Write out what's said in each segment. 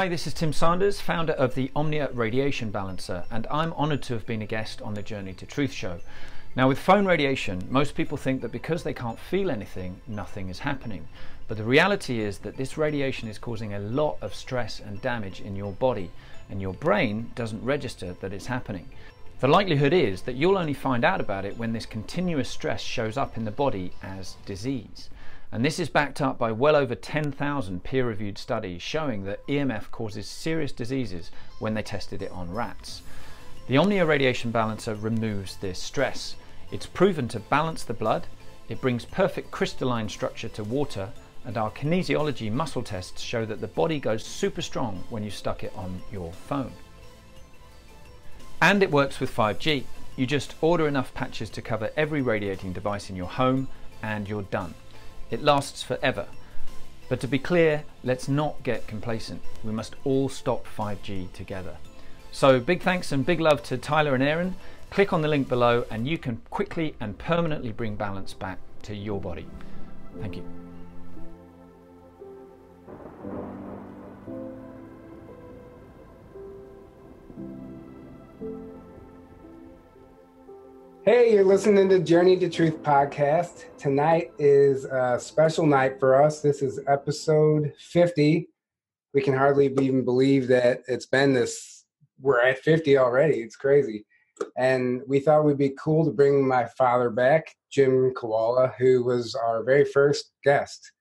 Hi, this is Tim Sanders, founder of the Omnia Radiation Balancer, and I'm honored to have been a guest on the Journey to Truth show. Now, with phone radiation, most people think that because they can't feel anything, nothing is happening. But the reality is that this radiation is causing a lot of stress and damage in your body, and your brain doesn't register that it's happening. The likelihood is that you'll only find out about it when this continuous stress shows up in the body as disease. And this is backed up by well over 10,000 peer reviewed studies showing that EMF causes serious diseases when they tested it on rats. The Omnia Radiation Balancer removes this stress. It's proven to balance the blood, it brings perfect crystalline structure to water, and our kinesiology muscle tests show that the body goes super strong when you stuck it on your phone. And it works with 5G. You just order enough patches to cover every radiating device in your home, and you're done. It lasts forever. But to be clear, let's not get complacent. We must all stop 5G together. So big thanks and big love to Tyler and Aaron. Click on the link below and you can quickly and permanently bring balance back to your body. Thank you. Hey, you're listening to Journey to Truth podcast. Tonight is a special night for us. This is episode 50. We can hardly even believe that it's been this, we're at 50 already. It's crazy. And we thought it would be cool to bring my father back, Jim Koala, who was our very first guest.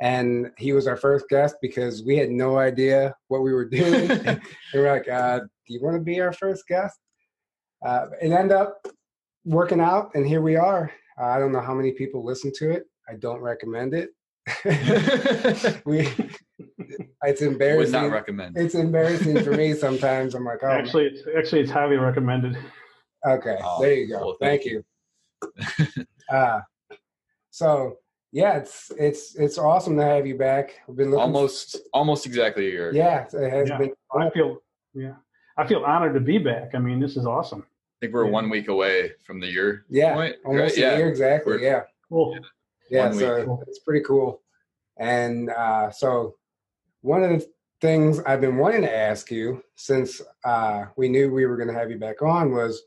And he was our first guest because we had no idea what we were doing. and we're like, uh, do you want to be our first guest? Uh, it ended up working out, and here we are. Uh, I don't know how many people listen to it. I don't recommend it. we, it's embarrassing. Would not recommend. It's embarrassing for me sometimes. I'm like, oh, actually, it's, actually, it's highly recommended. Okay, Oh, there you go. well, thank, thank you. uh, so yeah, it's it's it's awesome to have you back. We've been looking. almost almost exactly a year. Yeah, it has Yeah. been. I feel, yeah, I feel honored to be back. I mean, this is awesome. I think we're Yeah. one week away from the year Yeah, point. almost right? a yeah. year exactly. We're- Yeah. Cool. yeah One so week. it's pretty cool and uh, so one of the things i've been wanting to ask you since uh, we knew we were going to have you back on was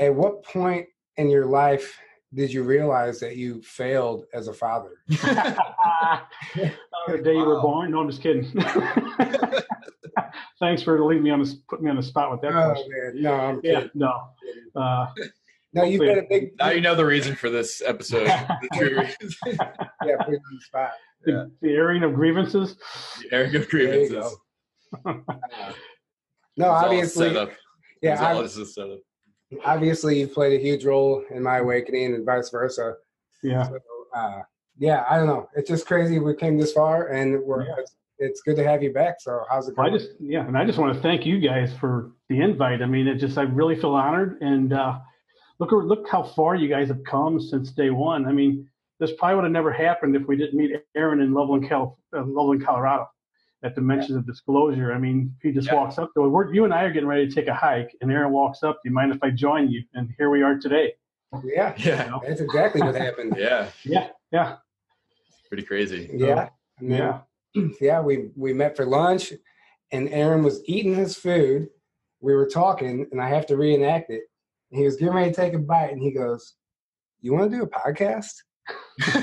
at what point in your life did you realize that you failed as a father the day you were born? No, I'm just kidding. Thanks for leaving me on the putting me on the spot with that oh question. man no i'm Yeah, kidding. no. Uh, no you've been a big now you know the reason for this episode. the true reason. yeah put you on the spot the, the airing of grievances. the airing of grievances. No It's all obviously set yeah It's all I- this is set up. Obviously you played a huge role in my awakening and vice versa Yeah. So, uh, yeah, I don't know. It's just crazy we came this far, and we're Yeah. it's, it's good to have you back. So how's it going? I just yeah, and I just want to thank you guys for the invite. I mean, it just I really feel honored, and uh, look look how far you guys have come since day one. I mean, this probably would have never happened if we didn't meet Aaron in Loveland, Cal- uh, Loveland, Colorado, at Dimensions of Disclosure. I mean, he just Yeah. walks up to it. We're, you and I are getting ready to take a hike, and Aaron walks up. Do you mind if I join you? And here we are today. yeah, Yeah. that's exactly what happened. Yeah. Yeah, yeah, Pretty crazy. Yeah, and then- yeah. yeah. We we met for lunch, and Aaron was eating his food. We were talking, and I have to reenact it. And he was getting ready to take a bite, and he goes, "You want to do a podcast?"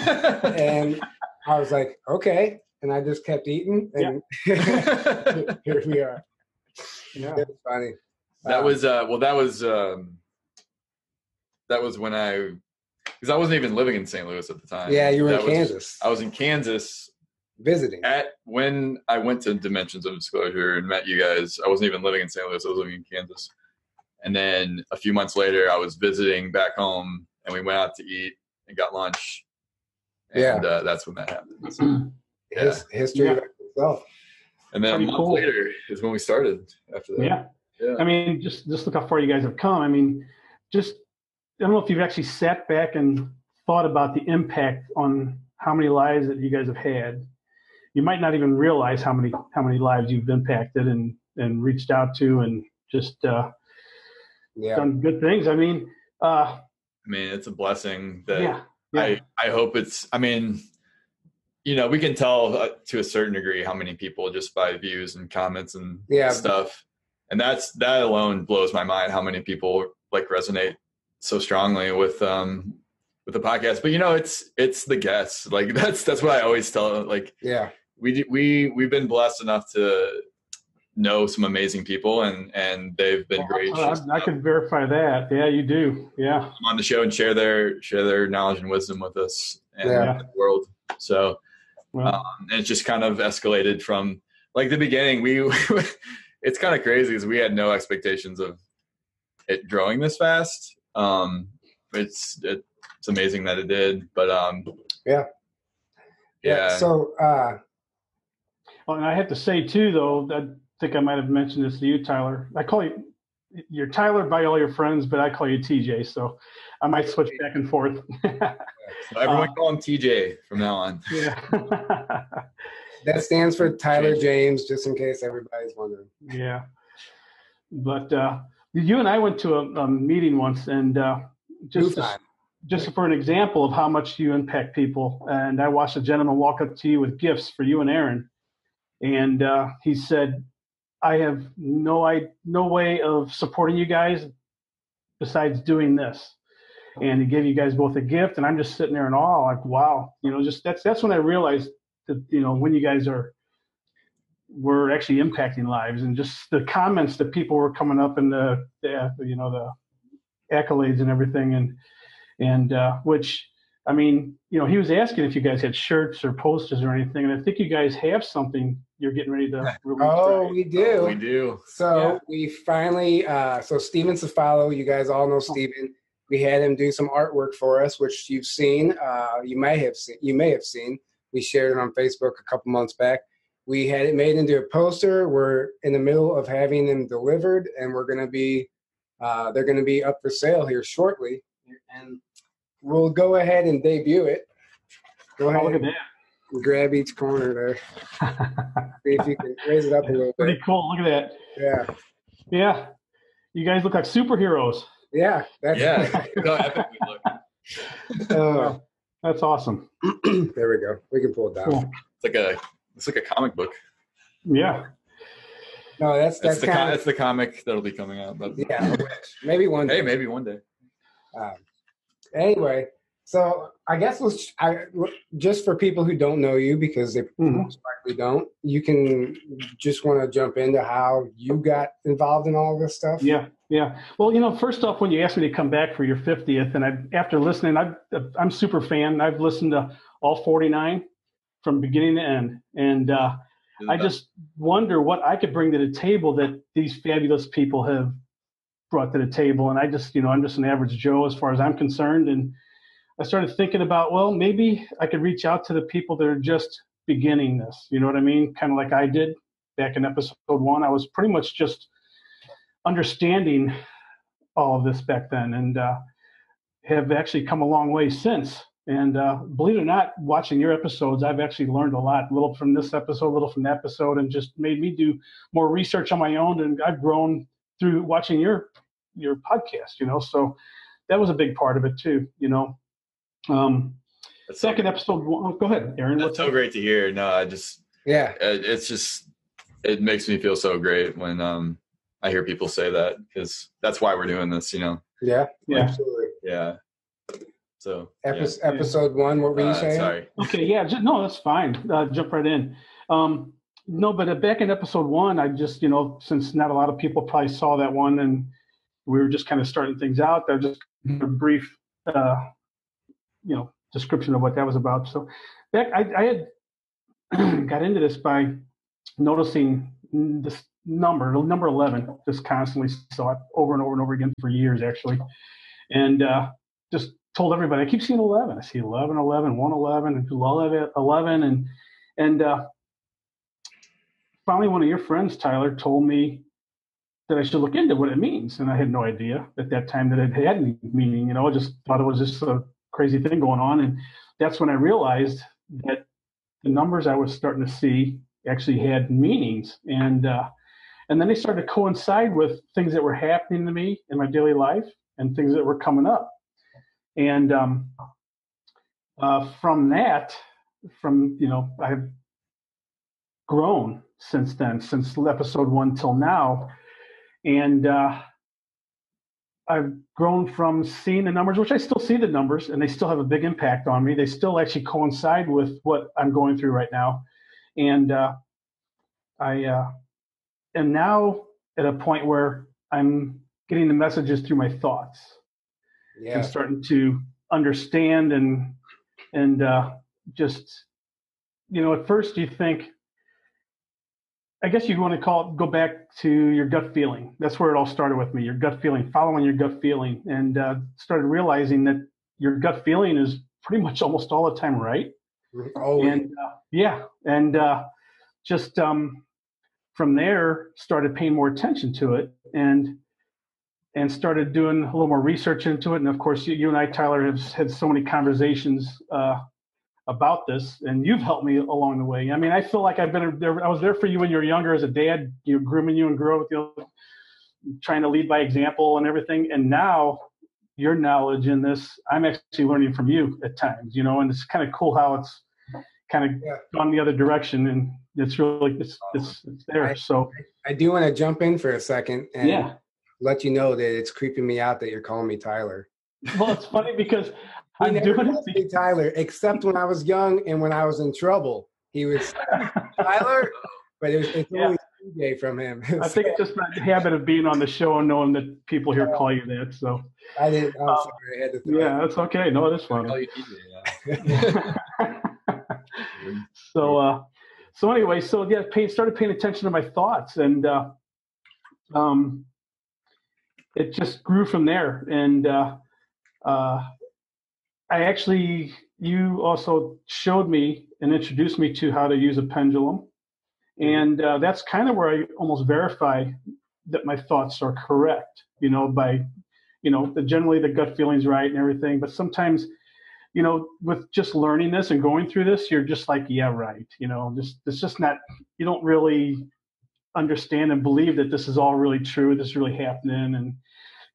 And I was like, "Okay." And I just kept eating, and here we are. Yeah. It was funny. that Uh, was uh well that was um that was when I because I wasn't even living in St. Louis at the time. yeah. You were That in was- Kansas I was in Kansas visiting. at when I went to Dimensions of Disclosure and met you guys, I wasn't even living in St. Louis. I was living in Kansas. And then a few months later, I was visiting back home, and we went out to eat and got lunch. And uh, that's when that happened. So- His, history Yeah. of itself. and then a month cool. later is when we started. After that, Yeah. Yeah. I mean, just just look how far you guys have come. I mean, just I don't know if you've actually sat back and thought about the impact on how many lives that you guys have had. You might not even realize how many how many lives you've impacted and and reached out to and just uh, Yeah. done good things. I mean, uh, I mean, it's a blessing that yeah, yeah, I I hope it's. I mean, you know, we can tell uh, to a certain degree how many people just by views and comments and Yeah. stuff. And that's that alone blows my mind how many people like resonate so strongly with um with the podcast. But you know, it's it's the guests. Like that's that's what I always tell like Yeah. we we we've been blessed enough to know some amazing people and and they've been great I, just I can verify that. Yeah, you do. Yeah. come on the show and share their share their knowledge and wisdom with us and Yeah. the world so Well, um, and it's just kind of escalated from like the beginning we it's kind of crazy because we had no expectations of it growing this fast um it's it, it's amazing that it did but um Yeah. yeah, So, uh, Oh, and I have to say too, though, I think I might have mentioned this to you, Tyler. I call you you're Tyler by all your friends, but I call you TJ, so I might switch back and forth. so everyone uh, call him tj from now on yeah, that stands for Tyler James, just in case everybody's wondering. yeah. But uh, you and I went to a, a meeting once, and uh, just time. just for an example of how much you impact people. And I watched a gentleman walk up to you with gifts for you and Aaron, and uh, he said, "I have no I no way of supporting you guys besides doing this." And he gave you guys both a gift, and I'm just sitting there in awe, like, "Wow!" You know, just that's that's when I realized that you know when you guys are were actually impacting lives, and just the comments that people were coming up and the, the you know the accolades and everything, and and uh, which I mean, you know, he was asking if you guys had shirts or posters or anything, and I think you guys have something you're getting ready to release. Oh, right? we do. we do So Yeah. we finally, uh, so Steven Cefalo, you guys all know Steven. We had him do some artwork for us, which you've seen. Uh, you may have seen. You may have seen. We shared it on Facebook a couple months back. We had it made into a poster. We're in the middle of having them delivered, and we're going to be. Uh, they're going to be up for sale here shortly, and we'll go ahead and debut it. Go Oh, ahead look at and grab each corner there. See if you can raise it up a little Pretty cool. Look at that. Yeah, Yeah. You guys look like superheroes. Yeah, that's yeah no, epic we look. Uh, That's awesome. there we go. We can pull it down. Cool. it's like a it's like a comic book Yeah. No, that's that's that's the com- kind that's the comic that'll be coming out but yeah. Maybe one day. hey maybe one day Um, anyway, so I guess let's I, just for people who don't know you because they Mhm. most likely don't. You can just want to jump into how you got involved in all this stuff. Yeah, yeah. Well, you know, first off, when you asked me to come back for your 50th, and I, after listening, I, I'm super fan. I've listened to all 49 from beginning to end, and uh, I just wonder what I could bring to the table that these fabulous people have brought to the table. And I just, you know, I'm just an average Joe as far as I'm concerned. And I started thinking about, well, maybe I could reach out to the people that are just beginning this. You know what I mean? Kind of like I did back in episode one. I was pretty much just understanding all of this back then and uh, have actually come a long way since. And uh, believe it or not, watching your episodes, I've actually learned a lot, a little from this episode, a little from that episode, and just made me do more research on my own. And I've grown through watching your your podcast, you know. So that was a big part of it too, you know. Um, That's so, second episode, one, go ahead, Aaron. that's what's so great to hear. No, I just Yeah. it- it's just it makes me feel so great when um I hear people say that because that's why we're doing this, you know. Yeah. Yeah. Absolutely. Yeah. So yeah. Episode, episode one. What were you Uh, saying? sorry. Okay, yeah, just, no, that's fine. Uh, jump right in. Um, no, but uh, back in episode one, I just, you know, since not a lot of people probably saw that one, and we were just kind of starting things out. I just a brief, uh, you know, description of what that was about. So back, I, I had got into this by noticing this number, number eleven, just constantly saw it over and over and over again for years, actually, and uh, just told everybody, I keep seeing 11. I see 11, 11, 111, and 11, 11. And, and uh, finally, one of your friends, Tyler, told me that I should look into what it means. And I had no idea at that time that it had any meaning. You know, I just thought it was just a crazy thing going on. And that's when I realized that the numbers I was starting to see actually had meanings. And, uh, and then they started to coincide with things that were happening to me in my daily life and things that were coming up. And um, uh, from that, from you know I've grown since then, since episode one till now, and uh, I've grown from seeing the numbers, which I still see the numbers, and they still have a big impact on me. They still actually coincide with what I'm going through right now, and uh, I uh, am now at a point where I'm getting the messages through my thoughts. Yeah. I'm starting to understand and and uh, just you know at first you think I guess you want to call it, go back to your gut feeling. That's where it all started with me. Your gut feeling, following your gut feeling, and uh, started realizing that your gut feeling is pretty much almost all the time right. Oh, And uh, yeah, and uh, just um, from there started paying more attention to it, and and started doing a little more research into it. And of course, you, you and I, Tyler, have had so many conversations uh, about this, and you've helped me along the way. I mean, I feel like I've been there. I was there for you when you were younger as a dad, you know, grooming you and growing with you, trying to lead by example and everything. And now your knowledge in this, I'm actually learning from you at times, you know, and it's kind of cool how it's kind of Yeah. gone the other direction and it's really, it's, it's, it's there. Right. So I do want to jump in for a second and yeah. let you know that it's creeping me out that you're calling me Tyler. Well, it's funny because He I'm never doing called me Tyler, except when I was young and when I was in trouble. He was Tyler, but it was, it's Yeah. always TJ from him. I think it's just the habit of being on the show and knowing that people here call you that. So I didn't. I'm Uh, sorry. I had to. throw yeah, that's okay. No, it is fun. you need yeah. so, uh, so anyway, so yeah, pay, started paying attention to my thoughts, and uh, um, it just grew from there. And uh, uh, I actually, you also showed me and introduced me to how to use a pendulum, and uh, that's kind of where I almost verify that my thoughts are correct. You know, by you know, the, generally the gut feeling's right and everything, but sometimes you know, with just learning this and going through this, you're just like, yeah, right. You know, just it's just not. You don't really understand and believe that this is all really true. This is really happening, and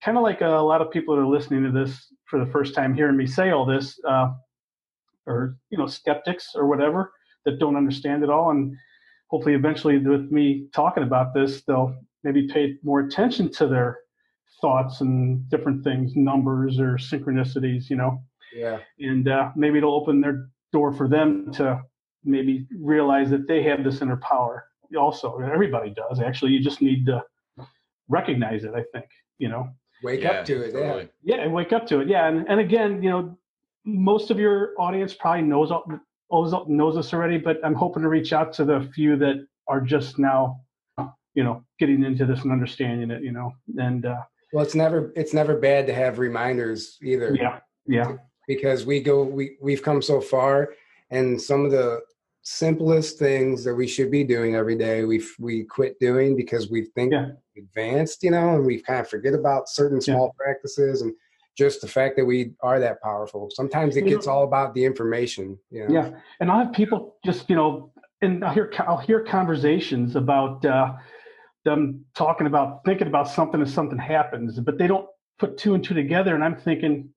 kind of like a, lot of people that are listening to this for the first time, hearing me say all this, uh, or you know, skeptics or whatever that don't understand it all, and hopefully, eventually, with me talking about this, they'll maybe pay more attention to their thoughts and different things, numbers or synchronicities. You know Yeah. and uh, maybe it'll open their door for them to maybe realize that they have this inner power also everybody does actually you just need to recognize it i think you know Wake Yeah, up to it. Yeah. totally. yeah and wake up to it yeah and, and again you know most of your audience probably knows knows knows this already but i'm hoping to reach out to the few that are just now you know getting into this and understanding it you know and uh, Well, it's never it's never bad to have reminders either. yeah yeah because we go we we've come so far and some of the simplest things that we should be doing every day we we quit doing because we think Yeah. Advanced you know and we kind of forget about certain Yeah. small practices and just the fact that we are that powerful sometimes it You gets know- all about the information you know? Yeah, and I'll have people just you know, and I'll hear I'll hear conversations about uh, them talking about thinking about something and something happens, but they don't put two and two together. And I'm thinking,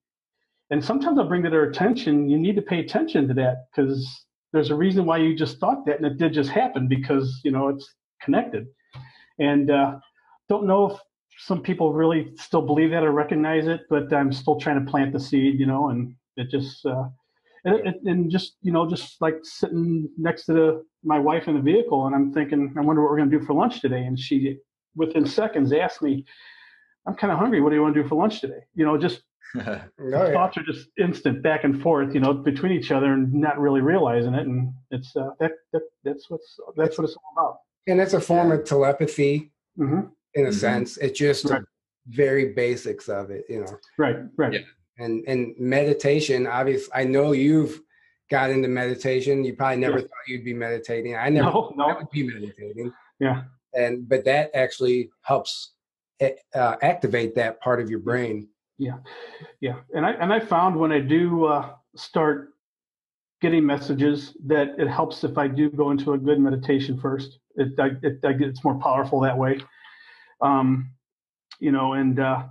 and sometimes I'll bring to their attention, you need to pay attention to that because there's a reason why you just thought that, and it did just happen because you know it's connected. And uh, don't know if some people really still believe that or recognize it, but I'm still trying to plant the seed, you know, and it just. Uh, and, and, and just you know just like sitting next to the, my wife in the vehicle and i'm thinking i wonder what we're going to do for lunch today and she within seconds asked me i'm kind of hungry what do you want to do for lunch today you know just Oh, yeah. thoughts are just instant back and forth you know between each other and not really realizing it and it's uh, that, that that's what's that's what it's all about and it's a form of telepathy hmm in a Mhm. sense it's just Right. very basics of it you know right right Yeah. and and meditation obviously i know you've got into meditation you probably never Yeah. thought you'd be meditating i never no I no would be meditating yeah and but that actually helps eh, uh, activate that part of your brain Yeah, yeah, and I and I found when I do uh, start getting messages that it helps if I do go into a good meditation first. It, I, it, I, get- it's more powerful that way. Um, you know, and uh,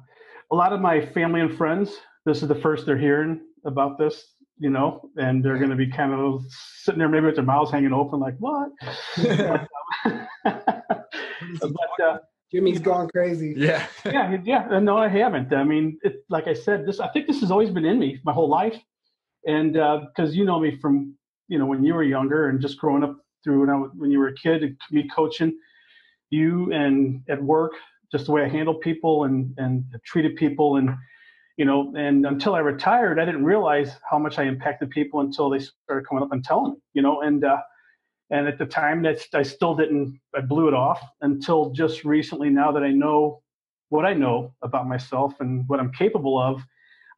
a lot of my family and friends, this is the first they're hearing about this. you know, and they're going to be kind of sitting there maybe with their mouths hanging open, like what? but, uh, Jimmy's gone crazy. Yeah, yeah, yeah. No, I haven't. I mean, it, like I said, this I think this has always been in me my whole life, and because uh, you know me from you know when you were younger and just growing up through when I when you were a kid, and me coaching you and at work, just the way I handle people and and treated people and you know, and until I retired, I didn't realize how much I impacted people until they started coming up and telling me, you know, and uh, and at the time that I still didn't, I blew it off until just recently. Now that I know what I know about myself and what I'm capable of,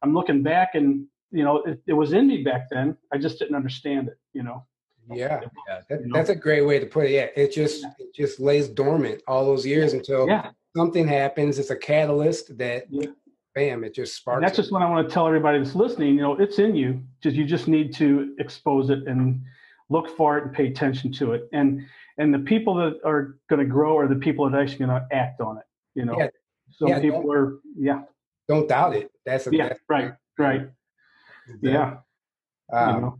I'm looking back and you know, it, it was in me back then. I just didn't understand it, you know. Yeah, that, that's a great way to put it. Yeah, it just it just lays dormant all those years until yeah. something happens. It's a catalyst that yeah bam, it just sparks. And that's just what I want to tell everybody that's listening. You know, it's in you. Just you just need to expose it and look for it and pay attention to it. And and the people that are going to grow are the people that are actually going to act on it. You know, yeah. some yeah, people are yeah. Don't doubt it. That's a, yeah, that's right, right. Yeah. Um, you know.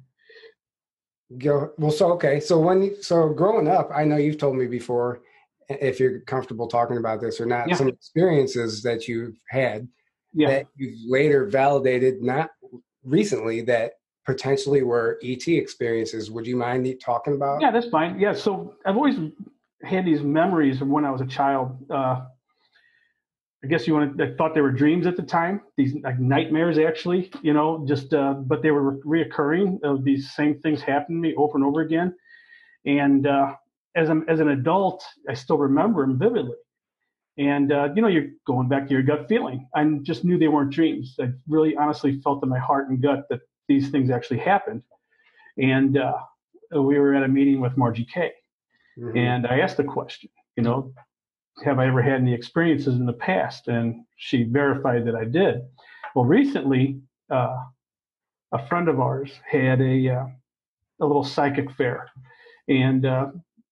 Go well. So okay. So when so growing up, I know you've told me before, if you're comfortable talking about this or not, yeah. some experiences that you've had yeah. that you've later validated, not recently, that potentially were ET experiences. Would you mind talking about? Yeah, that's fine. Yeah, so I've always had these memories of when I was a child. Uh, I guess you want to, I thought they were dreams at the time, these like nightmares actually, you know, just, uh, but they were reoccurring. Uh, these same things happened to me over and over again. And uh, as, a, as an adult, I still remember them vividly. And uh, you know, you're going back to your gut feeling. I just knew they weren't dreams. I really, honestly felt in my heart and gut that these things actually happened. And uh, we were at a meeting with Margie Kay mm-hmm. and I asked the question, you know, have I ever had any experiences in the past? And she verified that I did. Well, recently, uh, a friend of ours had a uh, a little psychic fair, and uh,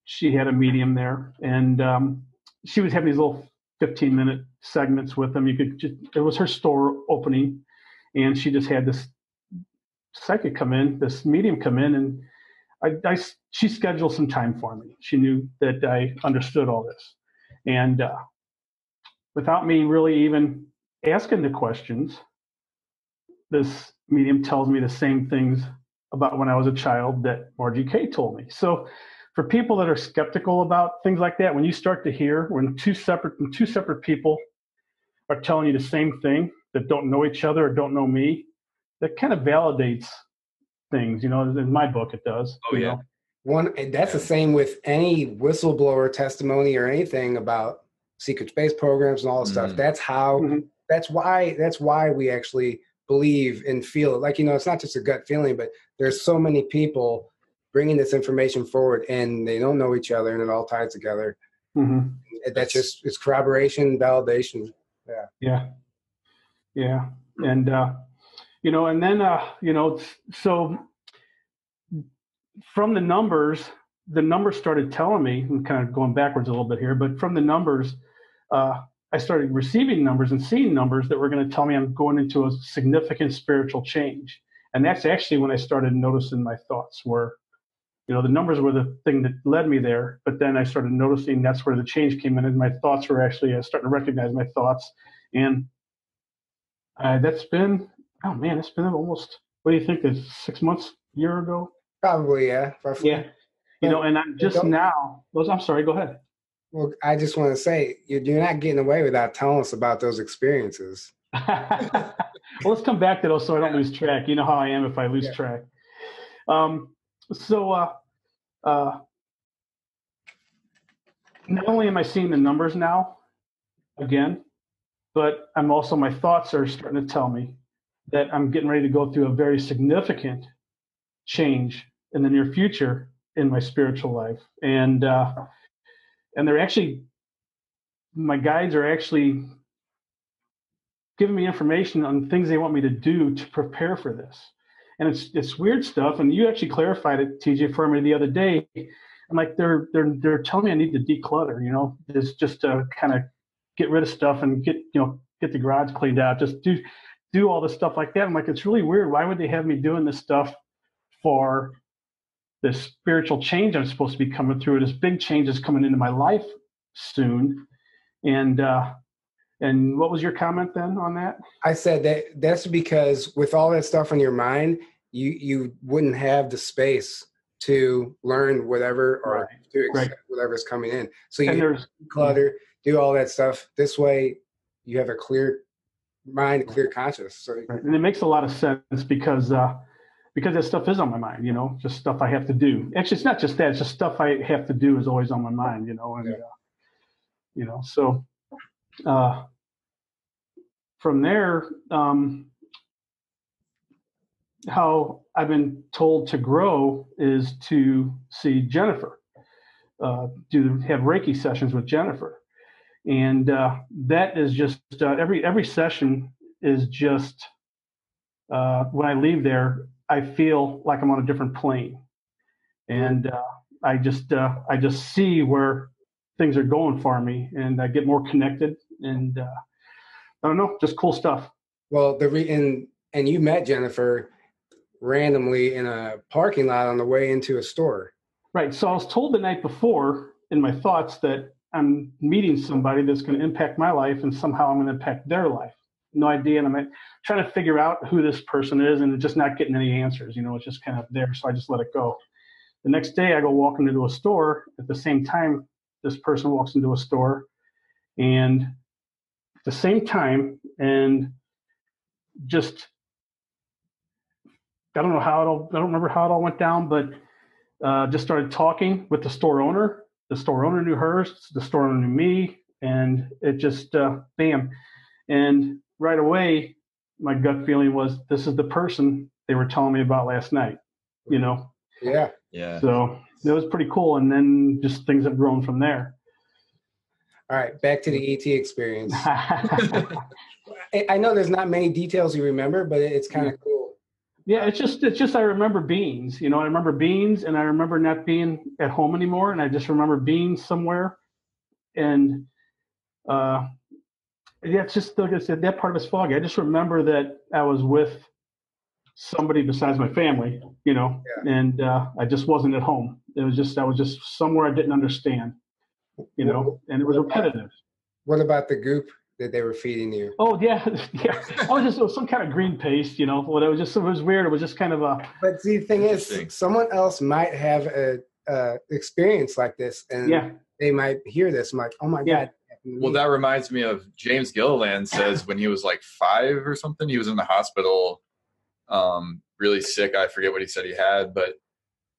she had a medium there, and um, she was having these little 15 minute segments with them. You could just, it was her store opening and she just had this psychic come in, this medium come in and I, I, she scheduled some time for me. She knew that I understood all this. And uh, without me really even asking the questions, this medium tells me the same things about when I was a child that Margie Kay told me. So for people that are skeptical about things like that, when you start to hear when two separate when two separate people are telling you the same thing that don't know each other or don't know me, that kind of validates things. You know, in my book, it does. Oh yeah. Know? One that's the same with any whistleblower testimony or anything about secret space programs and all this mm-hmm. stuff. That's how. Mm-hmm. That's why. That's why we actually believe and feel it. Like you know, it's not just a gut feeling, but there's so many people bringing this information forward and they don't know each other and it all ties together mm-hmm. that's just it's corroboration validation yeah yeah yeah and uh you know and then uh you know so from the numbers the numbers started telling me i'm kind of going backwards a little bit here but from the numbers uh i started receiving numbers and seeing numbers that were going to tell me i'm going into a significant spiritual change. And that's actually when i started noticing my thoughts were you know the numbers were the thing that led me there but then i started noticing that's where the change came in and my thoughts were actually i started to recognize my thoughts. And uh, that's been oh man it's been almost what do you think is six months year ago probably yeah roughly. yeah. You know and i'm just now those i'm sorry go ahead. Well i just want to say you're, you're not getting away without telling us about those experiences. Well let's come back to those so i don't lose track. You know how i am if i lose yeah. track. Um, so uh, uh, not only am I seeing the numbers now again, but I'm also my thoughts are starting to tell me that I'm getting ready to go through a very significant change in the near future in my spiritual life, and uh, and they're actually my guides are actually giving me information on things they want me to do to prepare for this and it's it's weird stuff. And you actually clarified it, TJ, for me the other day. I'm like, they're they're they're telling me I need to declutter. You know, it's just to kind of get rid of stuff and get you know get the garage cleaned out. Just do do all this stuff like that. I'm like, it's really weird. Why would they have me doing this stuff for this spiritual change I'm supposed to be coming through? This big change is coming into my life soon. And uh, and what was your comment then on that? I said that that's because with all that stuff on your mind, you you wouldn't have the space to learn whatever or Right. to accept Right. whatever's coming in. So And you clutter, do all that stuff. This way, you have a clear mind, clear conscience. So Right. And it makes a lot of sense because uh, because that stuff is on my mind, you know, just stuff I have to do. Actually, it's not just that; it's just stuff I have to do is always on my mind, you know, and Yeah. uh, you know, so uh, from there, um, how I've been told to grow is to see Jennifer, uh, do have Reiki sessions with Jennifer, and uh, that is just uh, every every session is just uh, when I leave there, I feel like I'm on a different plane, and uh, I just uh, I just see where things are going for me, and I get more connected, and uh, I don't know, just cool stuff. well, the re- and and you met Jennifer randomly in a parking lot on the way into a store. Right. So I was told the night before in my thoughts that I'm meeting somebody that's going to impact my life, and somehow I'm going to impact their life. No idea, and I'm trying to figure out who this person is, and just not getting any answers. You know, it's just kind of there, so I just let it go. The next day, I go walking into a store. At the same time, this person walks into a store, and at the same time, and just I don't know how it all. I don't remember how it all went down, but uh, just started talking with the store owner. The store owner knew her. The store owner knew me, and it just uh, bam. And right away, my gut feeling was this is the person they were telling me about last night. You know, Yeah. Yeah. so it was pretty cool. And then just things have grown from there. All right. Back to the ET experience. I I know there's not many details you remember, but it's kind of cool. Yeah, it's just it's just I remember beans. You know, I remember beans, and I remember not being at home anymore, and I just remember being somewhere, and uh, yeah, it's just like I said, that part of it's foggy. I just remember that I was with somebody besides my family, you know, and uh, I just wasn't at home. It was just I was just somewhere I didn't understand, you know, and it was repetitive. What about the goop that they were feeding you? Oh yeah, yeah. I was just it was some kind of green paste, you know. What it was just it was weird. It was just kind of a But see, the thing is, someone else might have a, a experience like this, and yeah. they might hear this. I'm like, oh my Yeah. god. Well, that reminds me of James Gilliland says when he was like five or something, he was in the hospital, um, really sick. I forget what he said he had, but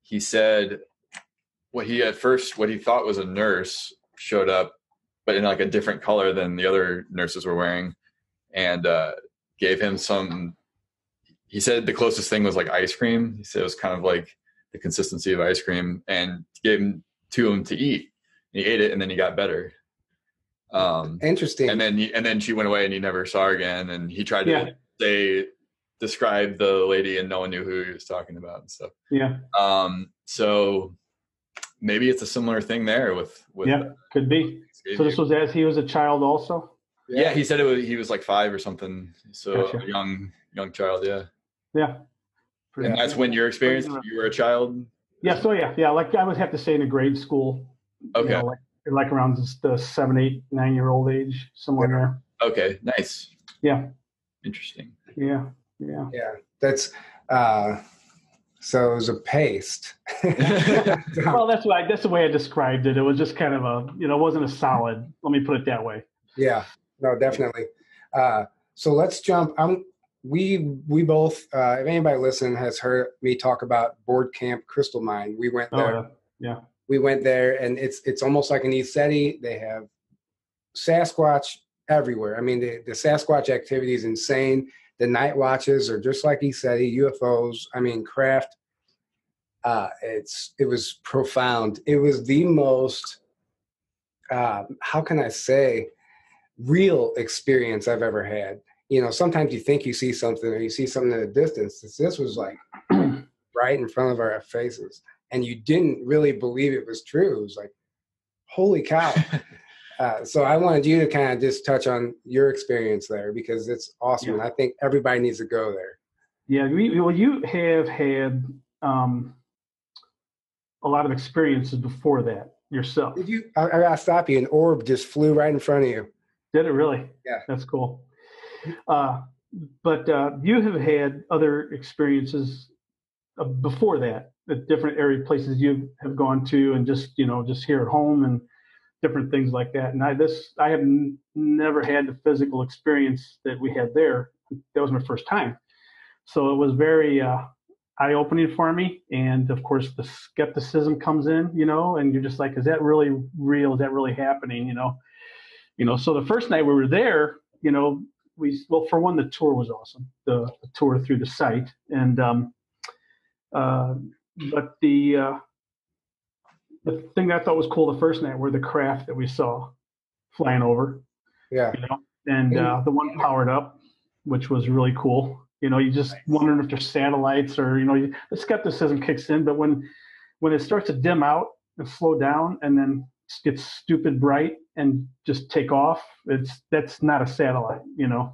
he said what he at first what he thought was a nurse showed up, but in like a different color than the other nurses were wearing, and uh, gave him some. He said the closest thing was like ice cream. He said it was kind of like the consistency of ice cream, and gave him to him to eat. He ate it, and then he got better. Um, Interesting. and then and then she went away and he never saw her again and he tried to Yeah. say describe the lady and no one knew who he was talking about and stuff Yeah. um so maybe it's a similar thing there with with Yeah. Could be. So this was as he was a child, also. yeah he said it was he was like five or something so Gotcha. young young child yeah Yeah. and that's when your experience you were a child Yeah. So yeah, yeah. Like I would have to say in a grade school. you okay know, like like around the seven, eight, nine year old age, somewhere there. okay nice Yeah. interesting. Yeah. Yeah. yeah, that's uh, so it was a paste. Well, that's why that's the way I described it. It was just kind of a, you know, it wasn't a solid. Let me put it that way. yeah, no, definitely. Uh, so let's jump. I'm we we both, uh, if anybody listening has heard me talk about Board Camp Crystal Mine, we went there. Oh, yeah. We went there and it's it's almost like an ECETI. They have Sasquatch everywhere. I mean, the, the Sasquatch activity is insane. The night watches are just like ECETI, UFOs. I mean, craft. Uh, it's it was profound. It was the most. Uh, how can I say, real experience I've ever had. You know, sometimes you think you see something or you see something in the distance. This was like right in front of our faces and you didn't really believe it was true. It was like, holy cow. Uh, so I wanted you to kind of just touch on your experience there because it's awesome, Yeah. and I think everybody needs to go there. Yeah, we, well, you have had um, a lot of experiences before that yourself. Did you? I, I gotta stop you. An orb just flew right in front of you. Did it really? Yeah. That's cool. Uh, but uh, you have had other experiences uh, before that different area places you have gone to, and just you know just here at home and different things like that. And I this I have n- never had the physical experience that we had there. That was my first time, so it was very uh, eye opening for me. And of course, the skepticism comes in, you know, and you're just like, is that really real? Is that really happening? You know you know so the first night we were there you know we well for one the tour was awesome the, the tour through the site and um uh but the uh the thing that i thought was cool the first night were the craft that we saw flying over Yeah. you know and uh the one powered up which was really cool. You know you just wondering if they're satellites or you know you, the skepticism kicks in but when when it starts to dim out and slow down and then gets stupid bright and just take off it's that's not a satellite you know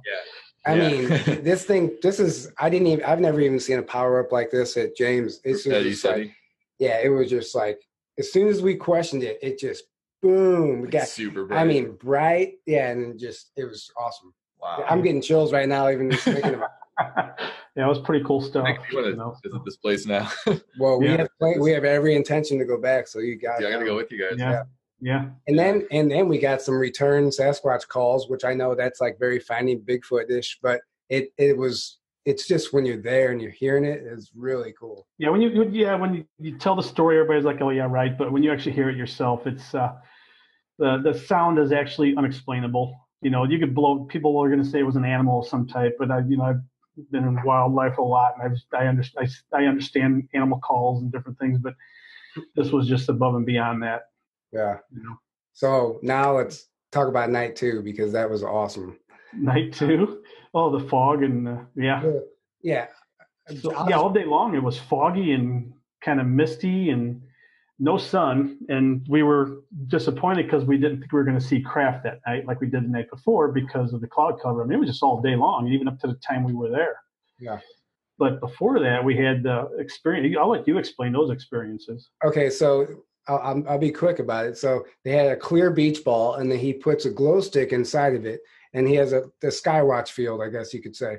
I Yeah. mean, this thing. This is. I didn't even. I've never even seen a power up like this at James. It's Yeah, just you said like, yeah. It was just like as soon as we questioned it, it just boom. We he- got. super bright. I mean, bright. Yeah, and just it was awesome. wow. I'm getting chills right now, even just thinking about. it. yeah it was pretty cool stuff Makes me want you to know. visit this place now. Well, we Yeah. have we have every intention to go back, so you got. yeah, I gotta go with you guys. yeah yeah And then and then we got some return Sasquatch calls, which I know that's like very finding Bigfoot-ish, but it it was it's just when you're there and you're hearing it, it is really cool. Yeah, when you yeah when you, you tell the story, everybody's like, "Oh yeah, right." But when you actually hear it yourself, it's uh, the the sound is actually unexplainable. You know, you could blow. People are going to say it was an animal of some type, but I, you know, I've been in wildlife a lot, and I've, I understand I, I understand animal calls and different things, but this was just above and beyond that. Yeah. You know, So now let's talk about night two because that was awesome. night two, oh the fog and uh, yeah, Yeah. So, yeah, all day long it was foggy and kind of misty and no sun. And we were disappointed because we didn't think we were going to see craft that night like we did the night before because of the cloud cover. I mean, it was just all day long, even up to the time we were there. Yeah. But before that, we had the experience. I'll let you explain those experiences. Okay, so I'll, I'll, be quick about it. So they had a clear beach ball, and then he puts a glow stick inside of it, and he has a the Skywatch field, I guess you could say.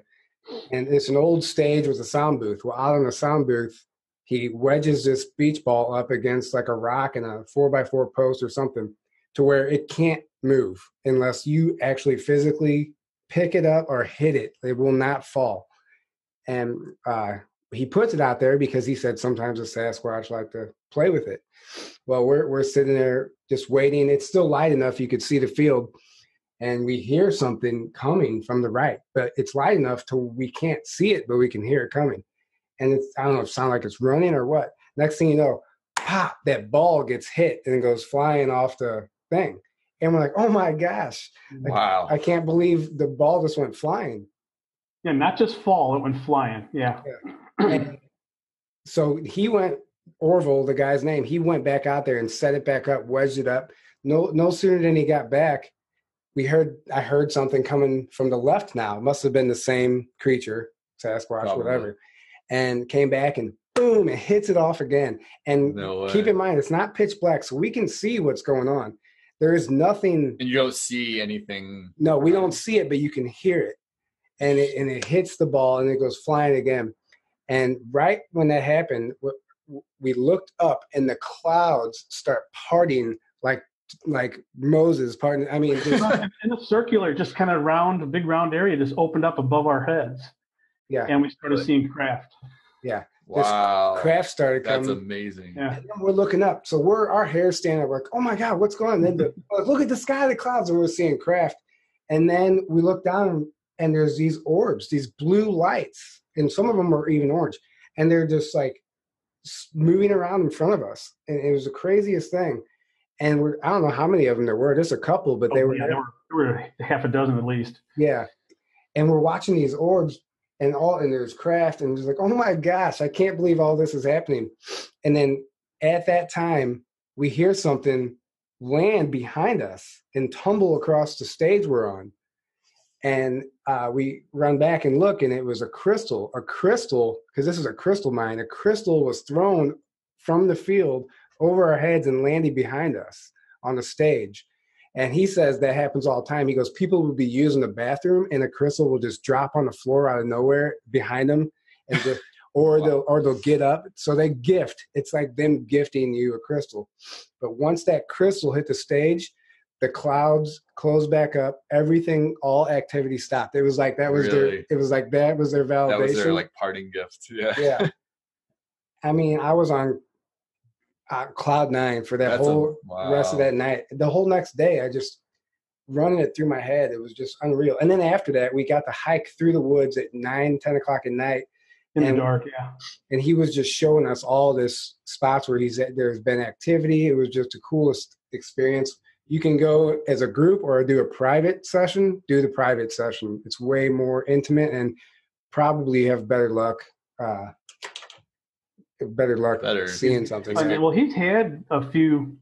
And it's an old stage with a sound booth. Well, out in the sound booth, he wedges this beach ball up against like a rock and a four by four post or something, to where it can't move unless you actually physically pick it up or hit it. It will not fall. And uh, he puts it out there because he said sometimes the Sasquatch like to play with it. Well, we're we're sitting there just waiting. It's still light enough you could see the field, and we hear something coming from the right, but it's light enough to we can't see it, but we can hear it coming. And it's I don't know if it sounds like it's running or what. Next thing you know, pop, that ball gets hit and it goes flying off the thing. And we're like, oh my gosh, Wow. I can't believe the ball just went flying. Yeah, not just fall; it went flying. Yeah. And so he went Orville, the guy's name. He went back out there and set it back up, wedged it up. No, no sooner than he got back, we heard. I heard something coming from the left. Now it must have been the same creature, Sasquatch, Probably. whatever, and came back and boom, it hits it off again. And No keep in mind, it's not pitch black, so we can see what's going on. There is nothing. and you don't see anything. No, we don't see it, but you can hear it, and it and it hits the ball and it goes flying again. And right when that happened, we looked up and the clouds start parting like like Moses parting. I mean, just, in a circular, just kind of round, a big round area just opened up above our heads, yeah, and we started Really? seeing craft. yeah. This Wow. Craft started That's coming. amazing. Yeah. And then we're looking up, so we're our hair standing up. Like, oh my god, what's going on? Then the, look at the sky, the clouds, and we're seeing craft. And then we look down, and there's these orbs, these blue lights, and some of them are even orange, and they're just like moving around in front of us, and it was the craziest thing. And we're I don't know how many of them there were, just a couple, but they Oh, were yeah, there were, there were half a dozen at least. yeah. And we're watching these orbs and all and there's craft and it's like, oh my gosh, I can't believe all this is happening. And then at that time, we hear something land behind us and tumble across the stage we're on. And uh, we run back and look, and it was a crystal, a crystal, because this is a crystal mine. A crystal was thrown from the field over our heads and landing behind us on the stage. And he says that happens all the time. He goes, people will be using the bathroom and a crystal will just drop on the floor out of nowhere behind them, and just, or they'll or they'll get up. So they gift. It's like them gifting you a crystal. But once that crystal hit the stage, the clouds closed back up. Everything, all activity stopped. It was like that was Really? their. It was like that was their validation. That was their like parting gift. Yeah. yeah. I mean, I was on uh, cloud nine for that That's a- whole rest of that night. The whole next day, I just running it through my head. It was just unreal. And then after that, we got to hike through the woods at nine, 10 o'clock at night. in And- the dark. Yeah. And he was just showing us all this spots where he's at. There's been activity. It was just the coolest experience. You can go as a group or do a private session. Do the private session. It's way more intimate and probably have better luck. Uh, better luck Better. seeing something. I mean, well, he's had a few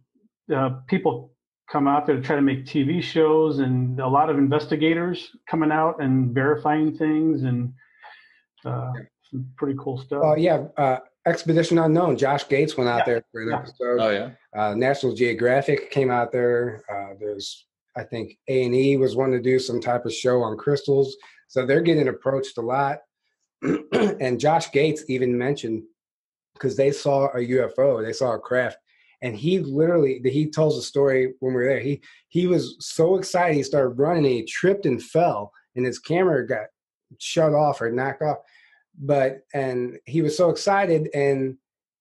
uh, people come out there to try to make TV shows, and a lot of investigators coming out and verifying things, and uh, some pretty cool stuff. Oh yeah, uh, Expedition Unknown. Josh Gates went out Yeah. there for an Yeah. episode. Oh yeah. Uh, National Geographic came out there. Uh, there's, I think, A and E was wanting to do some type of show on crystals, so they're getting approached a lot. and Josh Gates even mentioned because they saw a UFO, they saw a craft, and he literally he tells a story when we were there. He he was so excited, he started running, and he tripped and fell, and his camera got shut off or knocked off. But and he was so excited, and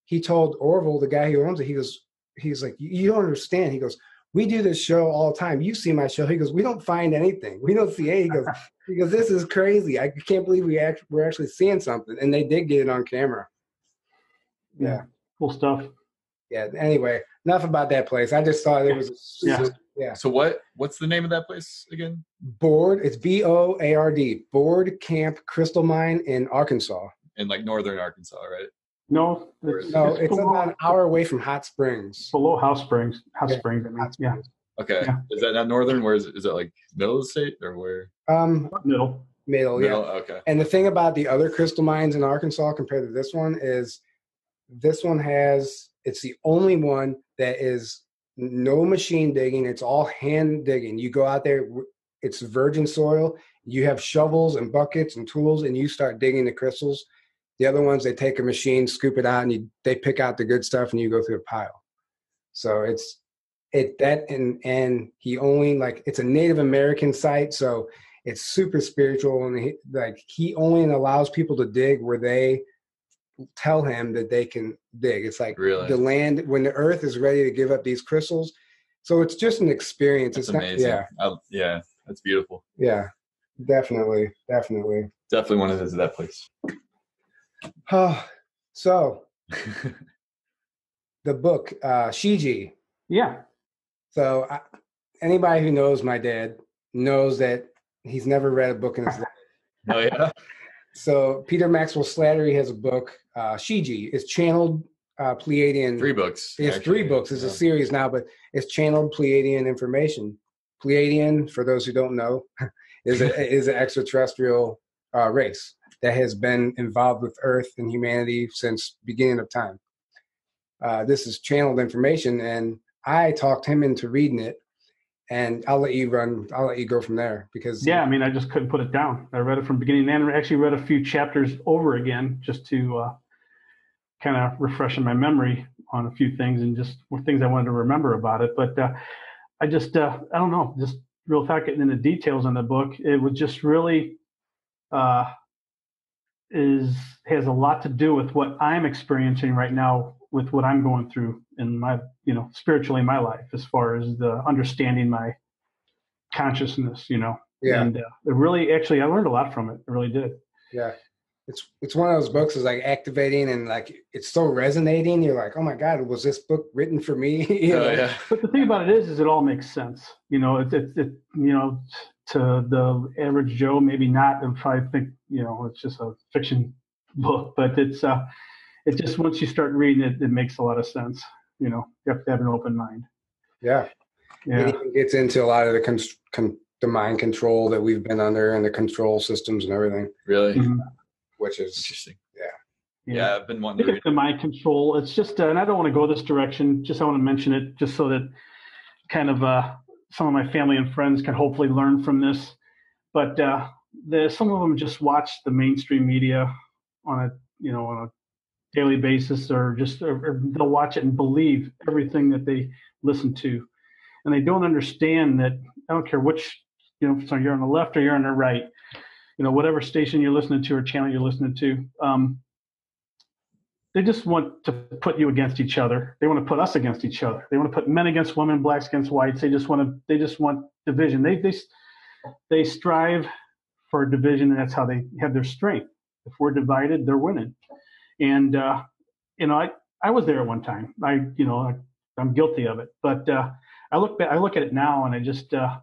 he told Orville, the guy who owns it, he goes, he's like, you don't understand. He goes, we do this show all the time. You see my show. He goes, we don't find anything. We don't see anything. He goes, he goes, this is crazy. I can't believe we act, we're actually seeing something. And they did get it on camera. Yeah. Cool stuff. Yeah. Anyway, enough about that place. I just thought it was Yeah. yeah. So what? What's the name of that place again? Board. It's B O A R D. Board Camp Crystal Mine in Arkansas. In like northern Arkansas, right? No, it's, No, it's below, about an hour away from Hot Springs. below House Springs. Hot Yeah, Springs. I mean, Hot yeah, Okay. Yeah. Is that not northern? Where is it? Is it like middle of the state or where? Um, middle. middle. Yeah. Middle? Okay. And the thing about the other crystal mines in Arkansas compared to this one is this one has it's the only one that is no machine digging, it's all hand digging. You go out there it's virgin soil, you have shovels and buckets and tools and you start digging the crystals. The other ones they take a machine, scoop it out and you, they pick out the good stuff and you go through a pile. So it's it that and and he only like it's a Native American site, so it's super spiritual and he, like he only allows people to dig where they tell him that they can dig it's like Really? the land when the earth is ready to give up these crystals so it's just an experience That's it's not amazing. yeah I, yeah. That's beautiful. yeah definitely definitely Definitely want to visit that place. oh, so the book uh shiji Yeah. so I, anybody who knows my dad knows that he's never read a book in his life oh yeah. So Peter Maxwell Slattery has a book, uh, Shiji. It's channeled uh, Pleiadian. Three books. It's actually. three books. It's a series now, but it's channeled Pleiadian information. Pleiadian, for those who don't know, is a, is an extraterrestrial uh, race that has been involved with Earth and humanity since beginning of time. Uh, this is channeled information, and I talked him into reading it. And I'll let you run. I'll let you go from there because Yeah, I mean, I just couldn't put it down. I read it from beginning to end. I actually read a few chapters over again just to uh, kind of refresh my memory on a few things and just things I wanted to remember about it. But uh, I just, uh, I don't know, just real without getting into details on the book, it was just really uh, is has a lot to do with what I'm experiencing right now with what I'm going through in my, you know, spiritually in my life, as far as the understanding my consciousness, you know. yeah. And uh, it really, actually, I learned a lot from it. I really did. Yeah. It's it's one of those books is like activating and like it's so resonating. You're like, oh my God, was this book written for me? You know? Oh yeah. But the thing about it is, is it all makes sense. You know, it, it, it you know, to the average Joe, maybe not. And probably think, you know, it's just a fiction book. But it's, uh, it just once you start reading it, it makes a lot of sense. You know, you have to have an open mind. Yeah. Yeah. It even gets into a lot of the con- con- the mind control that we've been under and the control systems and everything, Really Mhm. which is interesting. Yeah. Yeah, I've been wanting to Look read. the mind control. It's just, uh, and I don't want to go this direction. Just I want to mention it, just so that kind of uh, some of my family and friends can hopefully learn from this. But uh, the, some of them just watch the mainstream media on a you know on a daily basis, or just or, they'll watch it and believe everything that they listen to, and they don't understand that. I don't care which you know, so you're on the left or you're on the right. You know, whatever station you're listening to or channel you're listening to. Um, they just want to put you against each other. They want to put us against each other. They want to put men against women, blacks against whites. They just want to. They just want division. They they they strive for division, and that's how they have their strength. If we're divided, they're winning. And uh, you know, I I was there at one time. I you know I, I'm guilty of it. But uh, I look back, I look at it now, and I just uh,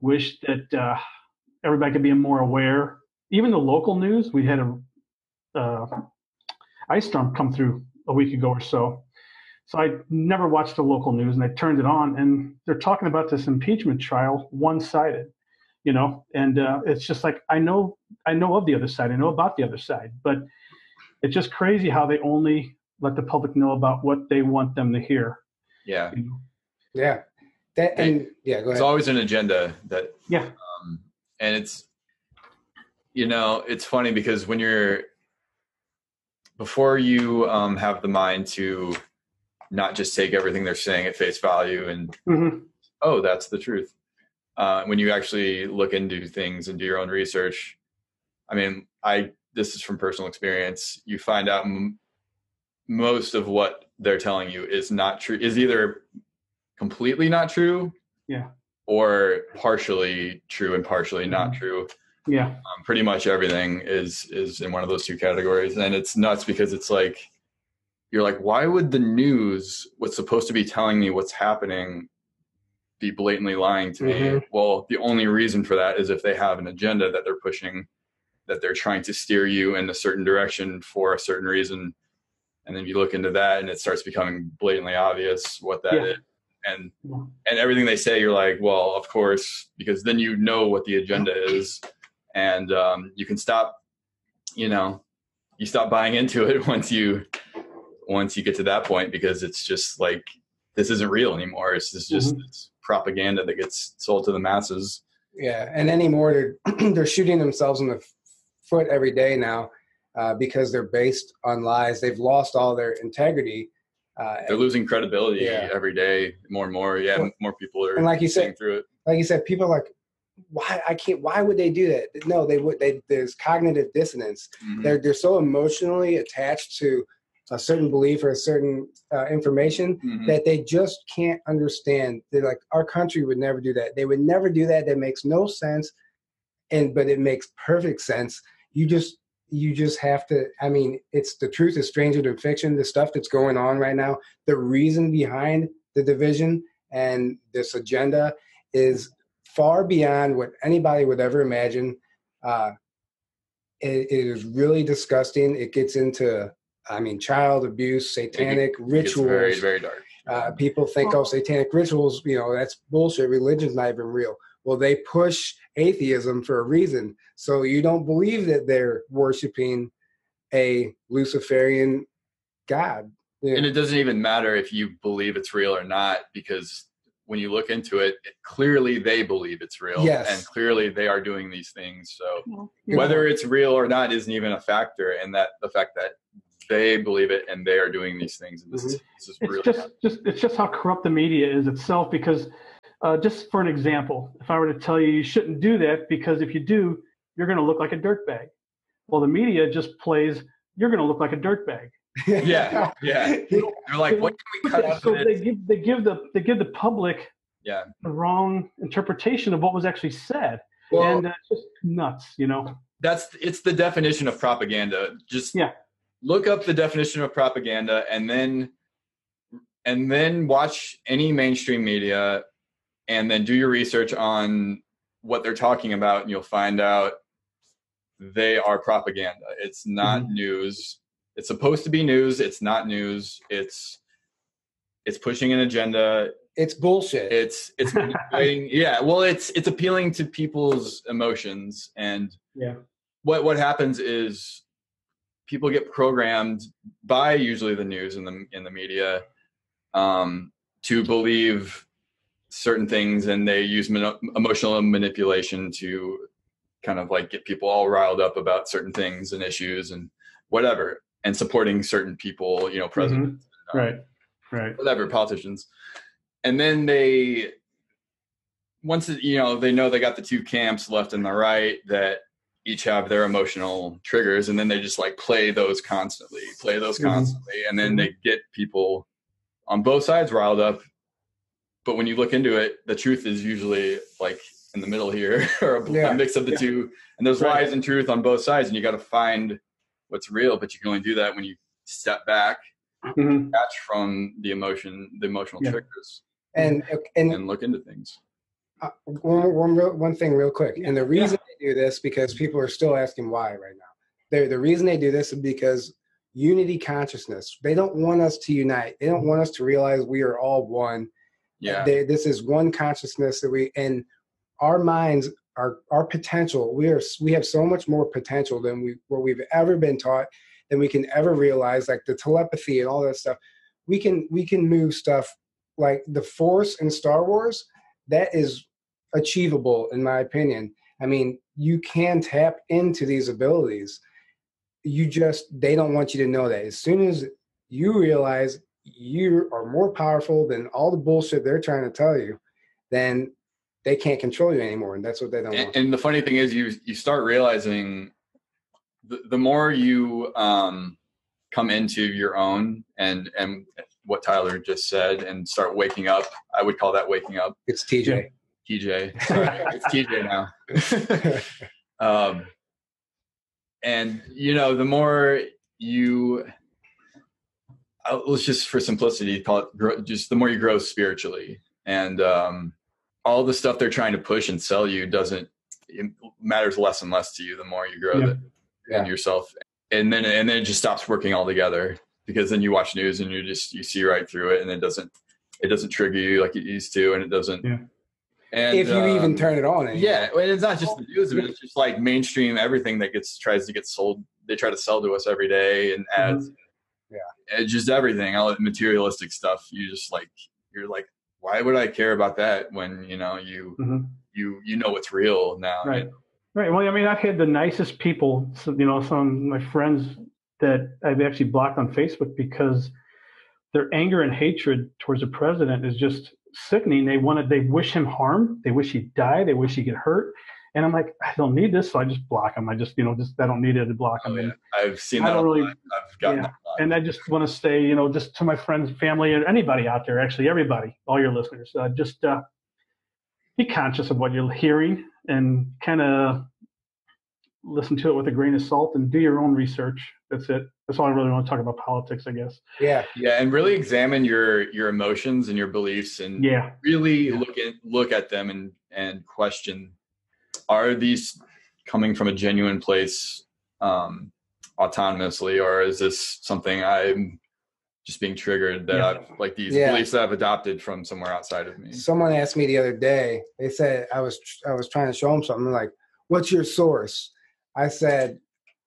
wish that uh, everybody could be more aware. Even the local news, we had a uh, ice storm come through a week ago or so. So I never watched the local news, and I turned it on, and they're talking about this impeachment trial one-sided, you know. And uh, it's just like I know, I know of the other side, I know about the other side, but it's just crazy how they only let the public know about what they want them to hear. Yeah, You know? yeah. That and yeah, go there's ahead. always an agenda that, Yeah, um, and it's, you know, it's funny because when you're before you um, have the mind to not just take everything they're saying at face value and hmm oh that's the truth uh, when you actually look into things and do your own research i mean i this is from personal experience you find out m- most of what they're telling you is not true is either completely not true Yeah. or partially true and partially not Mhm. true yeah, um, pretty much everything is is in one of those two categories and it's nuts because it's like you're like why would the news what's supposed to be telling me what's happening be blatantly lying to me Mhm. well the only reason for that is if they have an agenda that they're pushing that they're trying to steer you in a certain direction for a certain reason and then you look into that and it starts becoming blatantly obvious what that is, Yeah. and Yeah. and everything they say you're like well of course because then you know what the agenda is and um, you can stop you know you stop buying into it once you once you get to that point because it's just like this isn't real anymore it's just, just Mhm. it's propaganda that gets sold to the masses Yeah, and anymore they're they're shooting themselves in the foot every day now uh, because they're based on lies. They've lost all their integrity. Uh, they're losing credibility Yeah. every day more and more yeah Well, more people are and like you said- through it like you said, people are like, why I can't. Why would they do that? No, they would. They, there's cognitive dissonance. Mhm. They're they're so emotionally attached to a certain belief or a certain uh, information Mhm. that they just can't understand. They're like, our country would never do that. They would never do that. That makes no sense. And but it makes perfect sense. You just you just have to. I mean, it's the truth is stranger than fiction. The stuff that's going on right now, the reason behind the division and this agenda is far beyond what anybody would ever imagine. Uh, it, it is really disgusting. It gets into, I mean, child abuse, satanic It's rituals. very very dark Uh, people think, oh, satanic rituals, you know, that's bullshit. Religion's not even real. Well, they push atheism for a reason. So you don't believe that they're worshiping a Luciferian God. Yeah. and it doesn't even matter if you believe it's real or not because when you look into it, it clearly they believe it's real Yes. and clearly they are doing these things so Yeah. whether it's real or not isn't even a factor and that the fact that they believe it and they are doing these things and this, is, mm-hmm. this is it's really just just it's just how corrupt the media is itself because uh, just for an example if i were to tell you you shouldn't do that because if you do you're going to look like a dirtbag. Well the media just plays you're going to look like a dirtbag. Yeah yeah. They're like what can we cut out so of they give they give the they give the public yeah. the wrong interpretation of what was actually said. Well and uh, it's just nuts you know? That's it's the definition of propaganda. Just Yeah. look up the definition of propaganda and then and then watch any mainstream media and then do your research on what they're talking about and you'll find out they are propaganda it's not news it's supposed to be news it's not news it's it's pushing an agenda. It's bullshit. It's it's yeah, well, it's it's appealing to people's emotions, and Yeah. what what happens is people get programmed by usually the news and the in the media um, to believe certain things, and they use mano- emotional manipulation to kind of like get people all riled up about certain things and issues and whatever, and supporting certain people, you know, presidents, um, Right. Right. whatever, politicians, and then they once it, you know they know they got the two camps left and the right that each have their emotional triggers and then they just like play those constantly play those Mhm. constantly and then they get people on both sides riled up but when you look into it the truth is usually like in the middle here or a, Yeah. mix of the Yeah. two and there's Right. lies and truth on both sides and you got to find what's real but you can only do that when you step back Mhm. detach from the emotion the emotional Yeah. triggers and and and look into things uh, one, one, real, one thing real quick and the reason they do this because people are still asking why right now they the reason they do this is because unity consciousness they don't want us to unite they don't want us to realize we are all one yeah. They, this is one consciousness that we and our minds our our potential we are we have so much more potential than we what we've ever been taught than we can ever realize like the telepathy and all that stuff. We can we can move stuff like the force in star wars that is achievable in my opinion. I mean you can tap into these abilities. You just they don't want you to know that. As soon as you realize you are more powerful than all the bullshit they're trying to tell you then they can't control you anymore and that's what they don't and, want. and the funny thing is you you start realizing the, the more you um come into your own and and what tyler just said and start waking up i would call that waking up. It's tj tj Sorry, it's tj now. Um and you know the more you let's just for simplicity call it grow, just the more you grow spiritually and um all the stuff they're trying to push and sell you doesn't it matters less and less to you the more you grow Yeah. the, Yeah. in yourself and then and then it just stops working altogether because then you watch news and you just you see right through it and it doesn't it doesn't trigger you like it used to and it doesn't Yeah. and if you even um, turn it on anymore. yeah, well, it's not just the news, but it's just like mainstream everything that gets tries to get sold. They try to sell to us every day and ads. Yeah. and just everything, all the materialistic stuff. You just like you're like, why would I care about that when you know you Mhm. you you know what's real now? Right. Right. Well, I mean, I've had the nicest people, you know, some of my friends that I've actually blocked on Facebook because their anger and hatred towards the president is just sickening. They wanted, they wish him harm. They wish he'd die. They wish he get hurt. And I'm like, I don't need this, so I just block them. I just, you know, just I don't need it to block Oh, yeah. And, I've seen I don't a really- lot. I've gotten yeah. that and I just want to say, you know, just to my friends, family, and anybody out there, actually everybody, all your listeners, uh, just uh, be conscious of what you're hearing and kind of listen to it with a grain of salt and do your own research. That's it. That's all I really want to talk about politics, I guess. yeah yeah, and really examine your your emotions and your beliefs and Yeah. really Yeah. look at look at them and and question are these coming from a genuine place um autonomously or is this something i'm just being triggered that Yeah. i've like these Yeah. beliefs that i've adopted from somewhere outside of me? Someone asked me the other day they said i was i was trying to show them something like what's your source? I said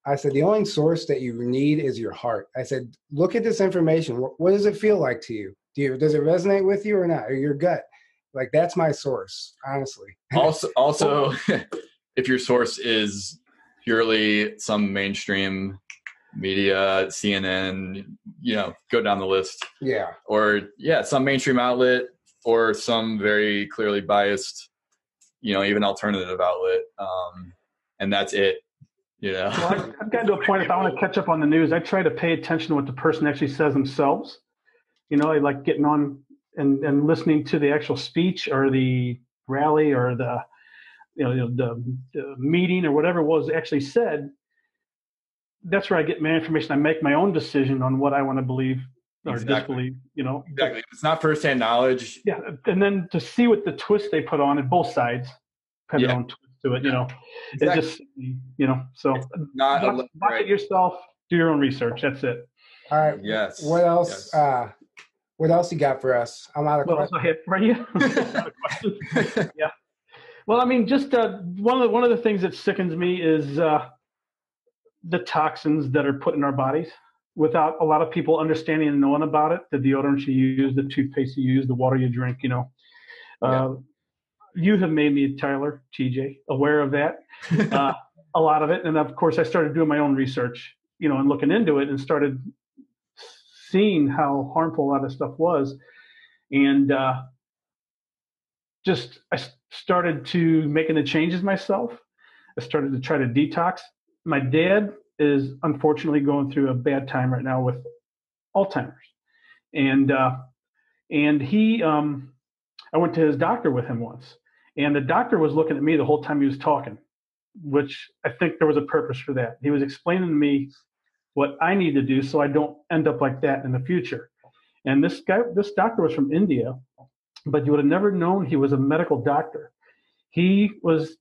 i said the only source that you need is your heart. I said look at this information. What, what does it feel like to you? Do you does it resonate with you or not or your gut like that's my source honestly. Also also if your source is purely some mainstream media cnn you know go down the list. Yeah. Or yeah some mainstream outlet or some very clearly biased you know even alternative outlet um and that's it you know? Well, I've, I've gotten to a point if I want to catch up on the news, I try to pay attention to what the person actually says themselves. You know, I like getting on and, and listening to the actual speech or the rally or the you know the, the meeting or whatever was actually said. That's where I get my information. I make my own decision on what I want to believe or Exactly. disbelieve. You know, exactly if it's not firsthand knowledge yeah, and then to see what the twist they put on at both sides have their Yeah. own twist to it. You know, exactly. it just you know so not watch, watch right. it yourself. Do your own research. That's it. all right yes what else yes. uh what else you got for us? I'm out of Well, questions. Have for you. Out of questions. yeah. Well, I mean, just uh, one of the, one of the things that sickens me is uh, the toxins that are put in our bodies without a lot of people understanding and knowing about it. The deodorant you use, the toothpaste you use, the water you drink. You know, uh, you have made me, Tyler, TJ, aware of that. Uh, a lot of it, and of course, I started doing my own research. You know, and looking into it, and started seeing how harmful a lot of stuff was, and uh, just I started to making the changes myself. I started to try to detox. My dad is unfortunately going through a bad time right now with Alzheimer's, and uh, and he um, I went to his doctor with him once, and the doctor was looking at me the whole time he was talking, which I think there was a purpose for that. He was explaining to me what I need to do so I don't end up like that in the future. And this guy, this doctor was from India, but you would have never known he was a medical doctor. He was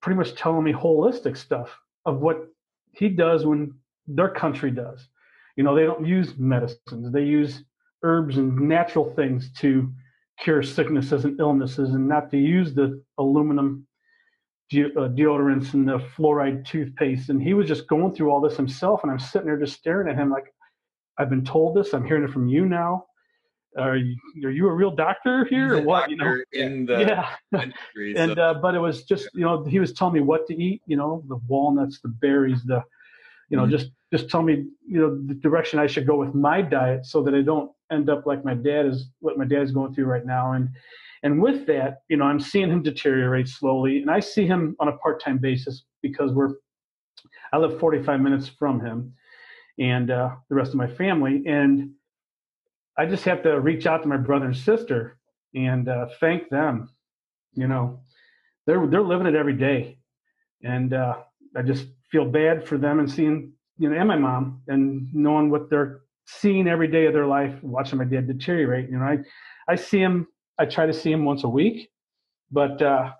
pretty much telling me holistic stuff of what he does when their country does. You know, they don't use medicines, they use herbs and natural things to cure sicknesses and illnesses and not to use the aluminum de- uh, deodorants and the fluoride toothpaste. And he was just going through all this himself. And I'm sitting there just staring at him like, I've been told this. I'm hearing it from you now. Are you, are you a real doctor here or what? You know? in the Yeah. industry, and so- uh, but it was just you know he was telling me what to eat you know the walnuts the berries the you know Mhm. just just tell me you know the direction i should go with my diet so that i don't end up like my dad is what my dad is going through right now and and with that you know i'm seeing him deteriorate slowly and i see him on a part-time basis because we're i live 45 minutes from him and uh, the rest of my family. And i just have to reach out to my brother and sister and uh, thank them you know. They're they're living it every day. And uh, i just feel bad for them and seeing you know and my mom and knowing what they're seeing every day of their life watching my dad deteriorate you know. I i see him i try to see him once a week but uh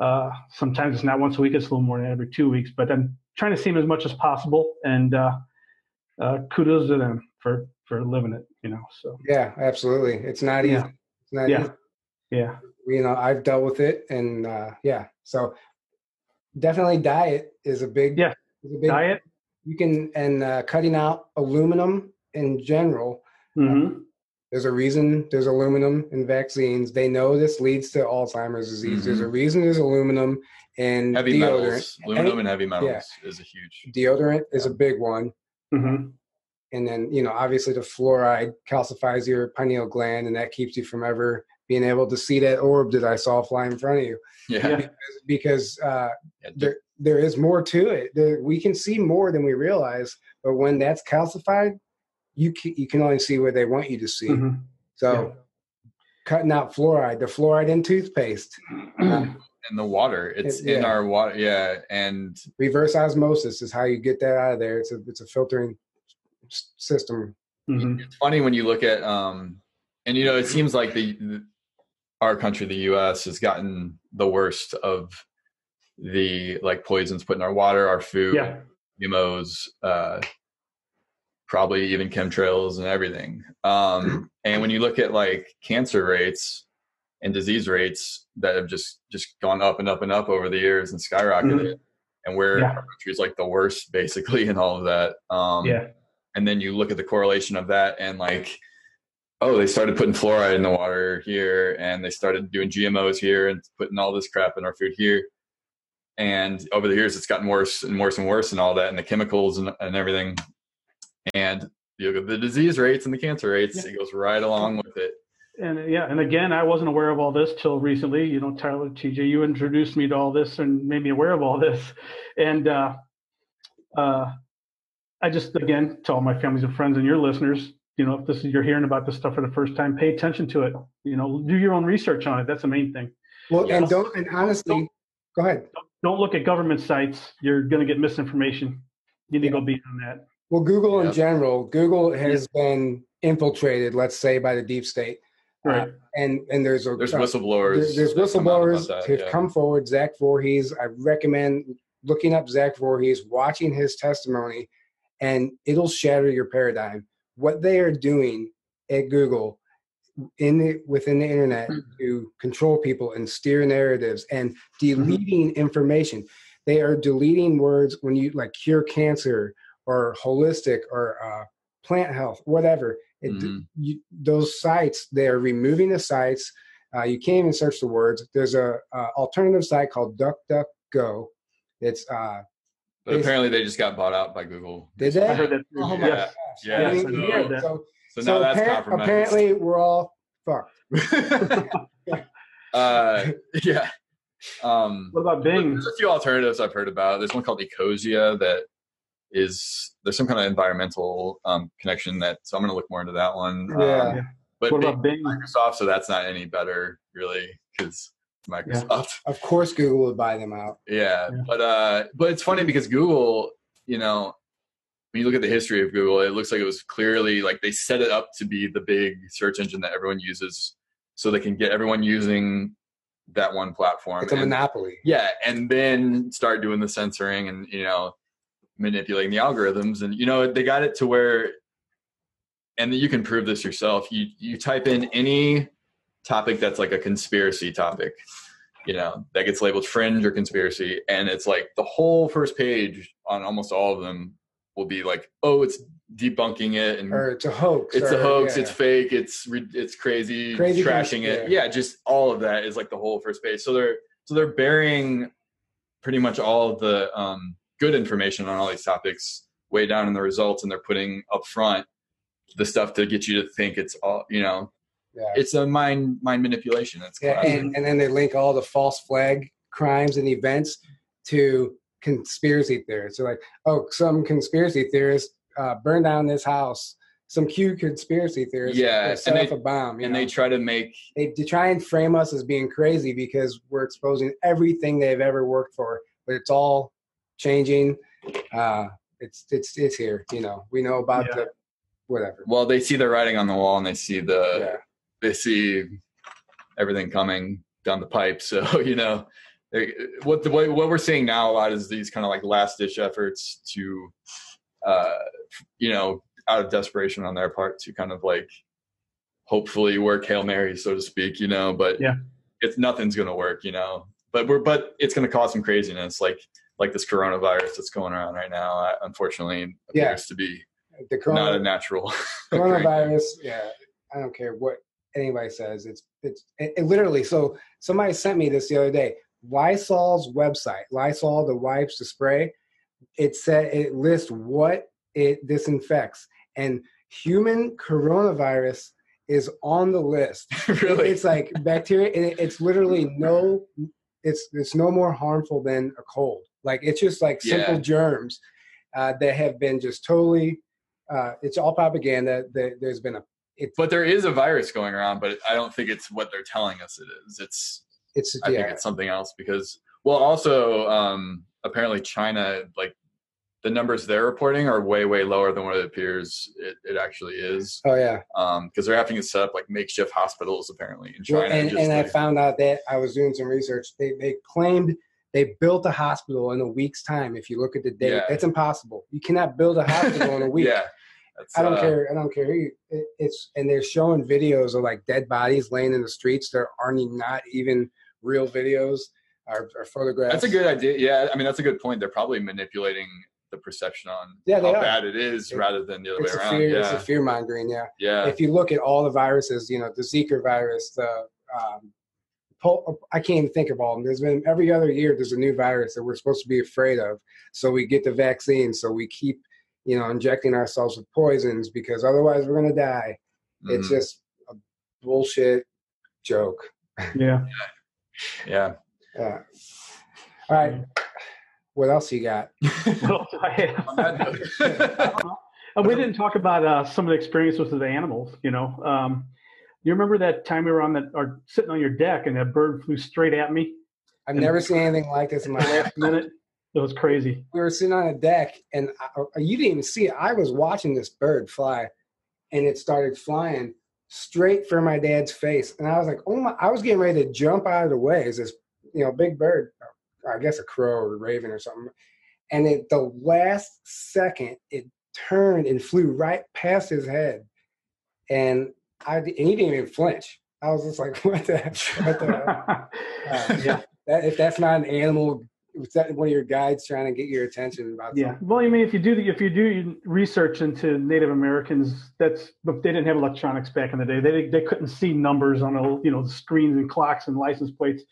uh sometimes it's not once a week it's a little more than every two weeks but i'm trying to see him as much as possible and uh uh kudos to them for for living it you know so Yeah, absolutely. It's not easy. Yeah. It's not Yeah. easy. yeah You know, I've dealt with it, and uh, yeah. So definitely, diet is a big. Yeah. is a big, diet You can and uh, cutting out aluminum in general. hmm There's a reason there's aluminum in vaccines. They know this leads to Alzheimer's disease. There's a reason there's aluminum in heavy deodorant. metals, aluminum and heavy metals is a huge. Deodorant is a big one. hmm and then you know obviously the fluoride calcifies your pineal gland and that keeps you from ever being able to see that orb that i saw fly in front of you Yeah, Yeah. because, because uh, yeah, there, there is more to it there, we can see more than we realize but when that's calcified you can, you can only see what they want you to see hmm so cutting out fluoride the fluoride in toothpaste and the water. It's It- in yeah. our water. Yeah, and reverse osmosis is how you get that out of there it's a it's a filtering s- system hmm it's funny when you look at um, and you know, it seems like the, the our country, the U.S., has gotten the worst of the like poisons put in our water, our food, yeah GMOs, uh, probably even chemtrails and everything. Um, and when you look at like cancer rates and disease rates that have just just gone up and up and up over the years and skyrocketed, and where Yeah. our country is like the worst basically in all of that. Um, yeah and then you look at the correlation of that and like oh they started putting fluoride in the water here and they started doing gmos here and putting all this crap in our food here and over the years it's gotten worse and worse and worse and all that and the chemicals and, and everything and you look at the disease rates and the cancer rates it goes right along with it And yeah, and again, I wasn't aware of all this till recently. You know, Tyler, TJ, you introduced me to all this and made me aware of all this. And uh, uh, I just again tell my families and friends and your listeners, you know, if this is you're hearing about this stuff for the first time, pay attention to it. You know, do your own research on it. That's the main thing. well and don't and honestly go ahead Don't look at government sites. You're going to get misinformation. You need to go beyond that. Well, Google in general, Google has been infiltrated, let's say, by the deep state, uh, Right. and and there's a there's uh, whistleblowers there- there's come whistleblowers that, to yeah. come forward. Zach Vorhies, I recommend looking up Zach Vorhies, watching his testimony, and it'll shatter your paradigm. What they are doing at Google in the within the internet hmm. to control people and steer narratives and mm-hmm. deleting information. They are deleting words when you like cure cancer or holistic or uh, plant health, whatever. It, Mhm. you, those sites, they are removing the sites. Uh, you can't even search the words. There's a, uh alternative site called DuckDuckGo. It's uh, But apparently they just got bought out by Google. did they? I heard that. Oh my Yeah. gosh! Yeah, I didn't so- even hear. So, So so now that's appar- compromised. apparently we're all fucked. uh, yeah. Um, What about Bing? There's a few alternatives I've heard about. There's one called Ecosia that is there's some kind of environmental um, connection that so I'm going to look more into that one. Yeah. Um, but What about Bing? Microsoft, so that's not any better really because Microsoft. Of course, Google would buy them out. Yeah. Yeah. but uh, but it's funny because Google, you know, when you look at the history of Google, it looks like it was clearly like they set it up to be the big search engine that everyone uses, so they can get everyone using that one platform. It's a And- monopoly. yeah and then start doing the censoring and you know manipulating the algorithms and you know they got it to where and you can prove this yourself you you type in any topic that's like a conspiracy topic you know that gets labeled fringe or conspiracy and it's like the whole first page on almost all of them will be like oh it's debunking it and Or it's a hoax. it's or, a hoax yeah. it's fake it's it's crazy, Crazy trashing cons- it yeah. just all of that is like the whole first page so they're so they're bearing pretty much all of the um, good information on all these topics way down in the results and they're putting up front the stuff to get you to think it's all you know Yeah. it's a mind mind manipulation it's Yeah, and, and then they link all the false flag crimes and events to conspiracy theorists. So like, oh, some conspiracy theorist uh, burned down this house. Some cute conspiracy theorist Yeah, set and off a bomb. And know? they try to make they, they try and frame us as being crazy because we're exposing everything they've ever worked for, but it's all changing. Uh, it's it's it's here. You know, we know about Yeah. the whatever. well they see the writing on the wall and they see the yeah. they see everything coming down the pipe. So you know, they, what the what, what we're seeing now a lot is these kind of like last ditch efforts to, uh, you know, out of desperation on their part to kind of like hopefully work hail mary, so to speak. You know, but Yeah. it's nothing's gonna work. You know, but we're but it's gonna cause some craziness like like this coronavirus that's going around right now. uh, Unfortunately, Yeah. appears to be The not a natural coronavirus yeah i don't care what anybody says it's it's it, it literally so somebody sent me this the other day lysol's website lysol the wipes the spray it said it lists what it disinfects and human coronavirus is on the list really. it's like bacteria it, it's literally no it's it's no more harmful than a cold like it's just like simple Yeah. germs uh, that have been just totally uh, it's all propaganda there, there's been a it's but there is a virus going around, but I don't think it's what they're telling us it is. It's it's I yeah think it's something else because well, also um, apparently China like the numbers they're reporting are way way lower than what it appears it, it actually is oh yeah because they're having to set up like makeshift hospitals apparently in Well, China. and, just and I found out that I was doing some research. They they claimed they built a hospital in a week's time. If you look at the date, Yeah. it's impossible. You cannot build a hospital in a week. yeah, that's, I don't uh, care. I don't care. It, it's and they're showing videos of like dead bodies laying in the streets. There aren't not even real videos or, or photographs. That's a good idea. Yeah, I mean that's a good point. They're probably manipulating the perception on Yeah, how bad it is It- rather than the other way around. fear. It's a fear mongering. Yeah. yeah. If you look at all the viruses, you know the Zika virus, the um, I can't even think of all of them. There's been every other year there's a new virus that we're supposed to be afraid of. So we get the vaccine. So we keep you know injecting ourselves with poisons because otherwise we're gonna die. It's Mhm. just a bullshit joke. Yeah. yeah. Yeah. All right. What else you got? Well, I have- On that note. Uh, we didn't talk about uh, some of the experiences with the animals. You know, um, you remember that time we were on the or sitting on your deck and that bird flew straight at me I've never seen anything like this in my life. last minute? It was crazy. we were sitting on a deck and I, you didn't even see it. I was watching this bird fly and it started flying straight for my dad's face. And I was like, oh my, I was getting ready to jump out of the way as this, you know, big bird, I guess a crow or a raven or something. And at the last second, it turned and flew right past his head. And I and he didn't even flinch. I was just like, what the, what the uh, yeah. That, if that's not an animal, is that one of your guides trying to get your attention about? Yeah. Something? Well, I mean, if you do the, if you do research into Native Americans, that's they didn't have electronics back in the day. They they couldn't see numbers on a you know the screens and clocks and license plates.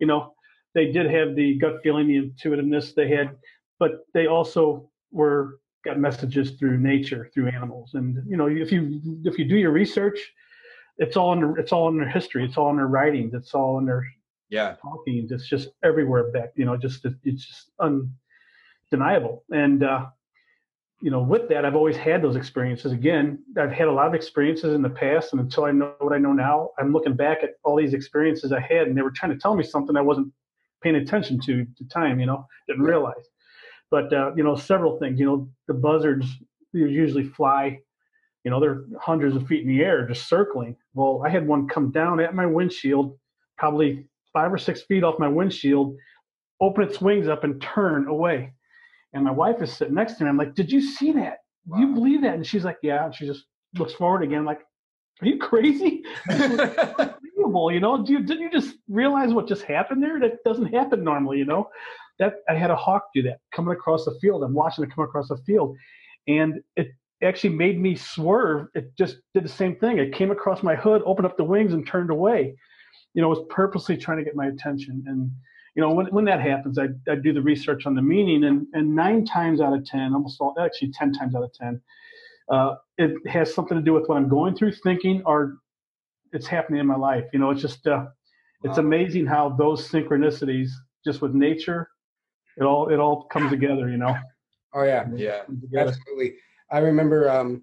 You know, they did have the gut feeling, the intuitiveness they had, but they also were got messages through nature, through animals. And you know, if you if you do your research, it's all in their, it's all in their history, it's all in their writings, it's all in their yeah talking. It's just everywhere back. You know, just it's just undeniable. And uh, you know, with that, I've always had those experiences. Again, I've had a lot of experiences in the past, and until I know what I know now, I'm looking back at all these experiences I had, and they were trying to tell me something I wasn't paying attention to at the time. You know, didn't realize. But uh, you know, several things. You know, the buzzards usually fly. You know, they're hundreds of feet in the air, just circling. Well, I had one come down at my windshield, probably five or six feet off my windshield, open its wings up and turn away. And my wife is sitting next to me. I'm like, "Did you see that? Wow. You believe that?" And she's like, "Yeah." And she just looks forward again, like, "Are you crazy?" Unbelievable, you know? Do you, didn't you just realize what just happened there? That doesn't happen normally, you know that I had a hawk do that coming across the field. I'm watching it come across the field, and it actually made me swerve. It just did the same thing. It came across my hood, opened up the wings, and turned away. You know, it was purposely trying to get my attention. And you know, when when that happens, I I do the research on the meaning, and and nine times out of ten, almost all, actually ten times out of ten, uh, it has something to do with what I'm going through, thinking, or it's happening in my life. You know, it's just uh, it's wow. amazing how those synchronicities, just with nature it all it all comes together, you know. Oh yeah, yeah, absolutely. I remember um,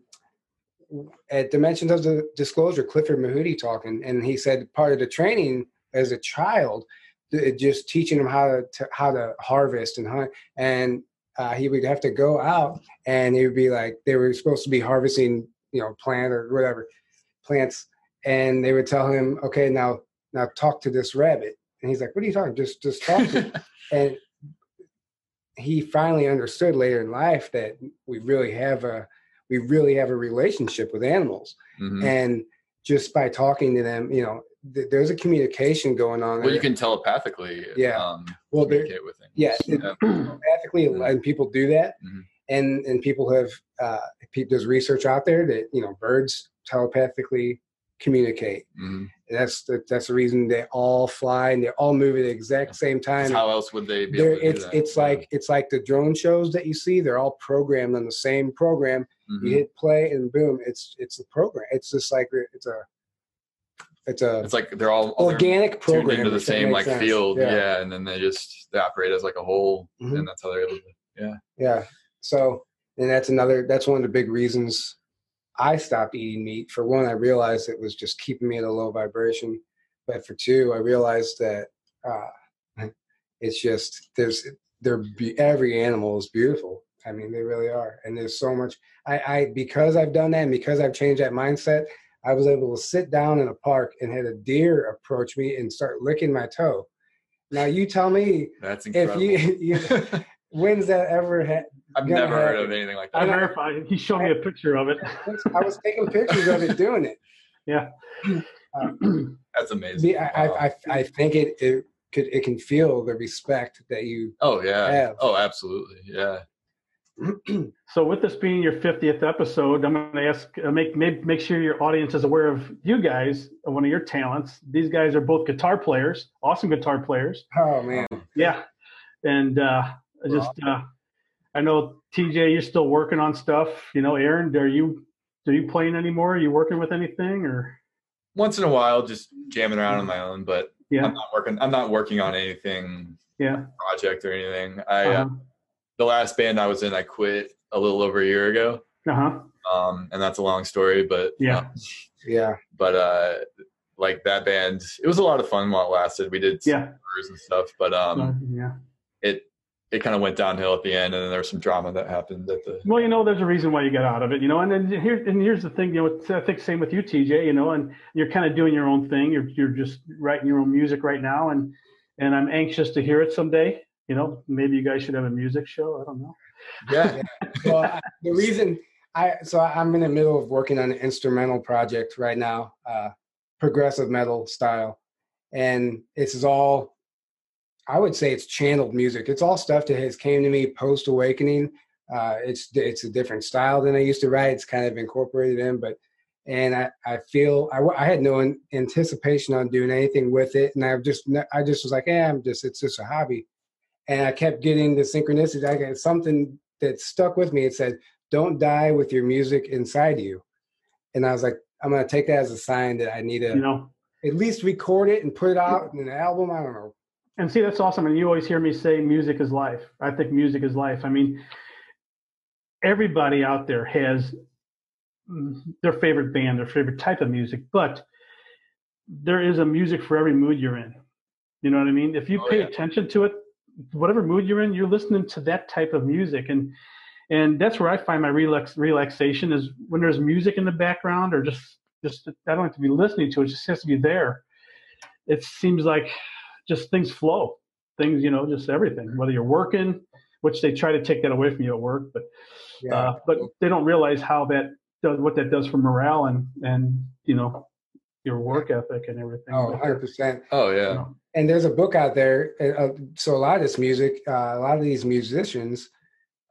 at Dimensions of the Disclosure, Clifford Mahooty talking, and he said part of the training as a child, just teaching him how to how to harvest and hunt, and uh, he would have to go out, and he would be like they were supposed to be harvesting, you know, plant or whatever plants, and they would tell him, okay, now now talk to this rabbit, and he's like, what are you talking? Just just talk to, and he finally understood later in life that we really have a we really have a relationship with animals mm-hmm. and just by talking to them you know th- there's a communication going on well there. you can telepathically yeah um, well communicate with them yeah, yeah. telepathically mm-hmm. and people do that mm-hmm. and and people have uh there's research out there that you know birds telepathically communicate. Mm-hmm. That's the that's the reason they all fly and they all move at the exact same time. How else would they be? Able to it's it's yeah. like it's like the drone shows that you see. They're all programmed on the same program. Mm-hmm. You hit play and boom, it's it's the program. It's just like it's a it's a it's like they're all organic program into the same like sense. field. Yeah. yeah. and then they just they operate as like a whole, mm-hmm. and that's how they're able to. Yeah, yeah. So and that's another that's one of the big reasons I stopped eating meat. For one, I realized it was just keeping me at a low vibration. But for two, I realized that uh, it's just there's there every animal is beautiful. I mean, they really are, and there's so much. I, I because I've done that, and because I've changed that mindset, I was able to sit down in a park and had a deer approach me and start licking my toe. Now you tell me that's incredible. if you, you when's that ever ha- I've never heard of anything like that. I verified. He showed me a picture of it. I was taking pictures of it doing it. Yeah. Um, That's amazing. I, wow. I, I, think it, it could it can feel the respect that you. Oh yeah. Have. Oh, absolutely. Yeah. so with this being your 50th episode i'm going to ask uh, make, make make sure your audience is aware of you guys one of your talents these guys are both guitar players awesome guitar players oh man yeah and uh just uh I know TJ, you're still working on stuff. You know, Aaron, are you are you playing anymore? Are you working with anything or? Once in a while, just jamming around on my own, but yeah, I'm not working. I'm not working on anything. Yeah. Project or anything. I uh, uh-huh. uh, the last band I was in, I quit a little over a year ago. Uh huh. Um, and that's a long story, but yeah, um, yeah. But uh, like that band, it was a lot of fun while it lasted. We did yeah and stuff, but um, uh, yeah, it it kind of went downhill at the end, and then there was some drama that happened at the. Well, you know, there's a reason why you got out of it, you know, and then here and here's the thing, you know, I think same with you, TJ, you know, and you're kind of doing your own thing. You're you're just writing your own music right now, and and I'm anxious to hear it someday. You know, maybe you guys should have a music show. I don't know. Yeah. well, I, the reason I so I'm in the middle of working on an instrumental project right now, uh, progressive metal style, and this is all. I would say it's channeled music. It's all stuff that has came to me post awakening. Uh, it's it's a different style than I used to write. It's kind of incorporated in, but and I I feel I, I had no anticipation on doing anything with it, and I've just I just was like, yeah, I'm just it's just a hobby, and I kept getting the synchronicity. I got something that stuck with me. It said, "Don't die with your music inside you," and I was like, I'm gonna take that as a sign that I need to You know, at least record it and put it out in an album. I don't know. And see that's awesome. And you always hear me say, music is life. I think music is life. I mean, everybody out there has mm, their favorite band, their favorite type of music, but there is a music for every mood you're in. You know what I mean? If you Oh, pay yeah. attention to it, whatever mood you're in, you're listening to that type of music, and and that's where I find my relax relaxation is when there's music in the background, or just just I don't have to be listening to it; it just has to be there. It seems like just things flow, things you know, just everything. Whether you're working, which they try to take that away from you at work, but Yeah. uh, but they don't realize how that does what that does for morale and and you know your work ethic and everything. oh, 100 percent. Oh you yeah. know, and there's a book out there. Uh, so a lot of this music, uh, a lot of these musicians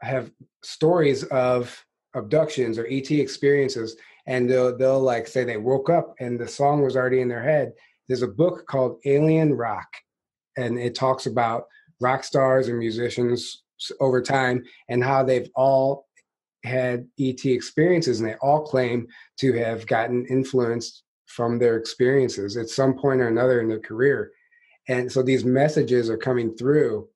have stories of abductions or ET experiences, and they'll they'll like say they woke up and the song was already in their head. There's a book called Alien Rock, and it talks about rock stars and musicians over time and how they've all had ET experiences, and they all claim to have gotten influenced from their experiences at some point or another in their career. And so these messages are coming through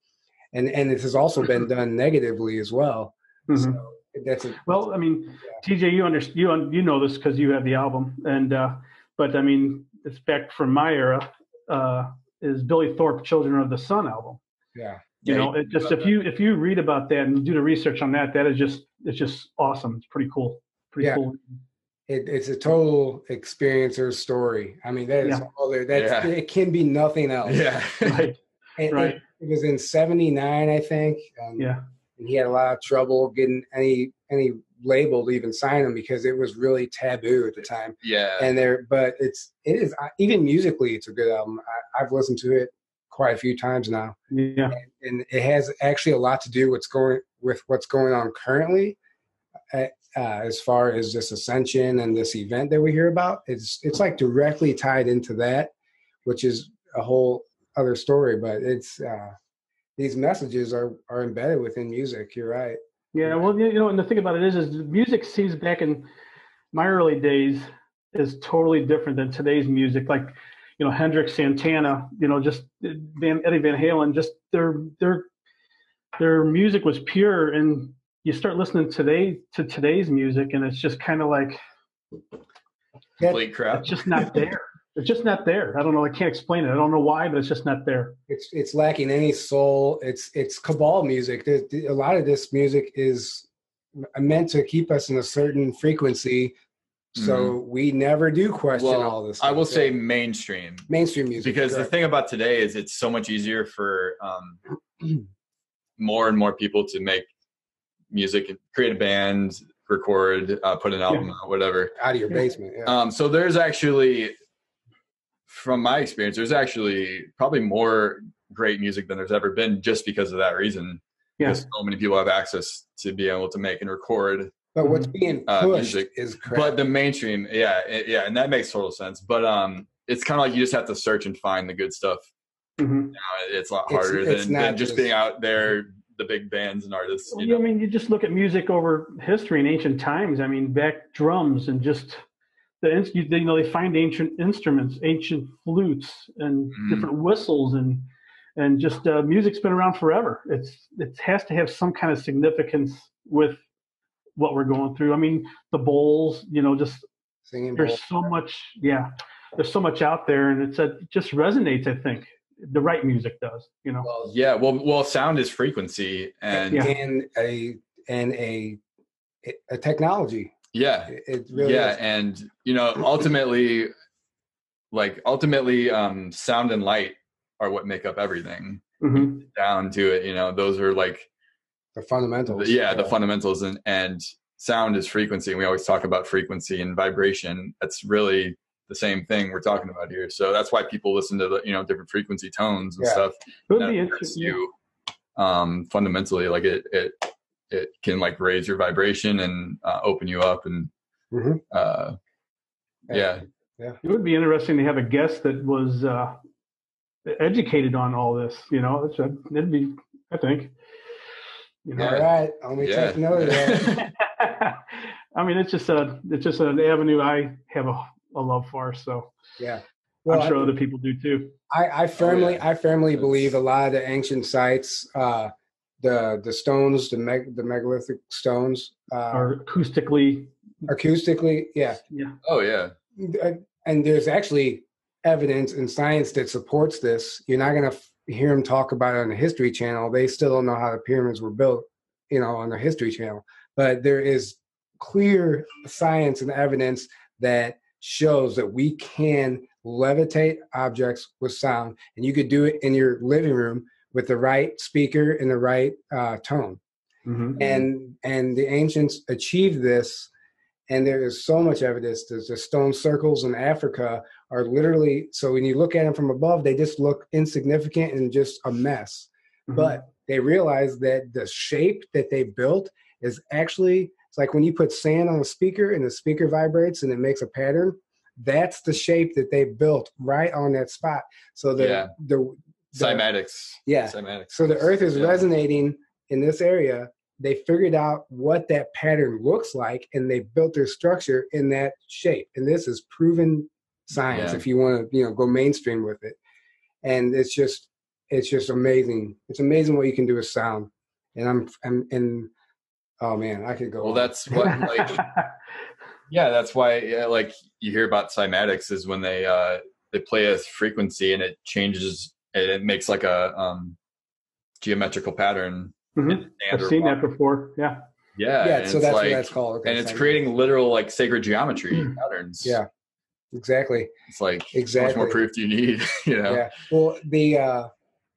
and and this has also been done negatively as well. Mhm. so that's a, Well, I mean, TJ, you under, you you know this because you have the album, and uh, but I mean, it's back from my era. Uh, is Billy Thorpe "Children of the Sun" album? yeah You Yeah, know, it just if you if you read about that and do the research on that, that is just it's just awesome. It's pretty cool. Pretty Yeah. cool. it, it's a total experiencer story i mean that is Yeah. all there that's Yeah. it can be nothing else Yeah. Right. And- right. and it was in 79 i think um, Yeah. and he had a lot of trouble getting any any label to even sign him because it was really taboo at the time. yeah. and there but it's it is even musically it's a good album. I, i've listened to it quite a few times now. Yeah. and it has actually a lot to do what's going with what's going on currently uh, uh, as far as this ascension and this event that we hear about. It's it's like directly tied into that which is a whole other story but it's uh these messages are are embedded within music you're right Yeah, well, you know, and the thing about it is, is music seems back in my early days is totally different than today's music. Like, you know, Hendrix, Santana, you know, just uh, Van, Eddie Van Halen, just their their their music was pure. And you start listening today to today's music, and it's just kind of like Complete crap. it's just not there. It's just not there. I don't know. I can't explain it. I don't know why, but it's just not there. it's it's lacking any soul it's it's cabal music There- a lot of this music is meant to keep us in a certain frequency so we never do question Well, all this I will stuff. say mainstream mainstream music because the thing about today is it's so much easier for um, more and more people to make music, and create a band, record, uh, put an album out, whatever. out of your Yeah. basement yeah Um, so there's actually, from my experience, there's actually probably more great music than there's ever been just because of that reason. Yeah. Because so many people have access to be able to make and record. but what's being Uh, pushed music. is crap But the mainstream, yeah, it- yeah, and that makes total sense. But um, it's kind of like you just have to search and find the good stuff. Mhm. Now it's a lot harder it's than, not than just just- being out there, the big bands and artists. Well, You I mean, you just look at music over history in ancient times. I mean, back drums and just the ins- you, you know they find ancient instruments, ancient flutes and Mhm. different whistles and and just uh, music's been around forever. It's it has to have some kind of significance with what we're going through. I mean, the bowls, you know, just singing there's bowl. so much, yeah, there's so much out there, and it's a, it just resonates. I think the right music does, you know. well, Yeah, well, well, sound is frequency, and Yeah. yeah, and a and a a technology yeah, It- really is. and you know, ultimately, like ultimately, um, sound and light are what make up everything. Mhm. Down to it, you know, those are like the fundamentals the, yeah, the fundamentals, and and sound is frequency, and we always talk about frequency and vibration. That's really the same thing we're talking about here. So that's why people listen to the you know different frequency tones and Yeah. stuff. It would be interesting. you um, fundamentally. Like it it it can like raise your vibration and uh, open you up and Mhm. uh, yeah It would be interesting to have a guest that was uh, educated on all this. You know, it's a, it'd be, I think. You know, All right, only yeah. take note of that. I mean, it's just a, it's just an avenue I have a, a love for. So Yeah. Well, I'm sure other people do too. I, I firmly, yeah. I firmly That's- believe a lot of the ancient sites, uh, the the stones, the meg, the megalithic stones, uh, Or acoustically, acoustically, yeah. yeah. oh yeah And there's actually evidence and science that supports this. You're not going to f- hear them talk about it on the History Channel. They still don't know how the pyramids were built, you know, on the History Channel. But there is clear science and evidence that shows that we can levitate objects with sound, and you could do it in your living room with the right speaker and the right uh, tone Mhm. and and the ancients achieved this and there is so much evidence there's the stone circles in africa are literally so when you look at them from above they just look insignificant and just a mess Mhm. but they realize that the shape that they built is actually it's like when you put sand on a speaker and the speaker vibrates and it makes a pattern that's the shape that they built right on that spot so the Yeah. the, the cymatics yeah cymatics so the earth is Yeah. resonating in this area. They figured out what that pattern looks like and they built their structure in that shape. And this is proven science Yeah. if you want to, you know, go mainstream with it. And it's just it's just amazing. It's amazing what you can do with sound. And I'm I'm and oh man, I could go well on. that's what like yeah that's why yeah, like you hear about cymatics is when they uh they play a frequency and it changes and it makes like a um geometrical pattern Mhm. I've seen rock. that before. Yeah. yeah yeah, so that's like, what that's called. Okay, and it's sound. creating literal like sacred geometry patterns Yeah. exactly. it's like how much Exactly. more proof do you need you know Yeah. Well, the uh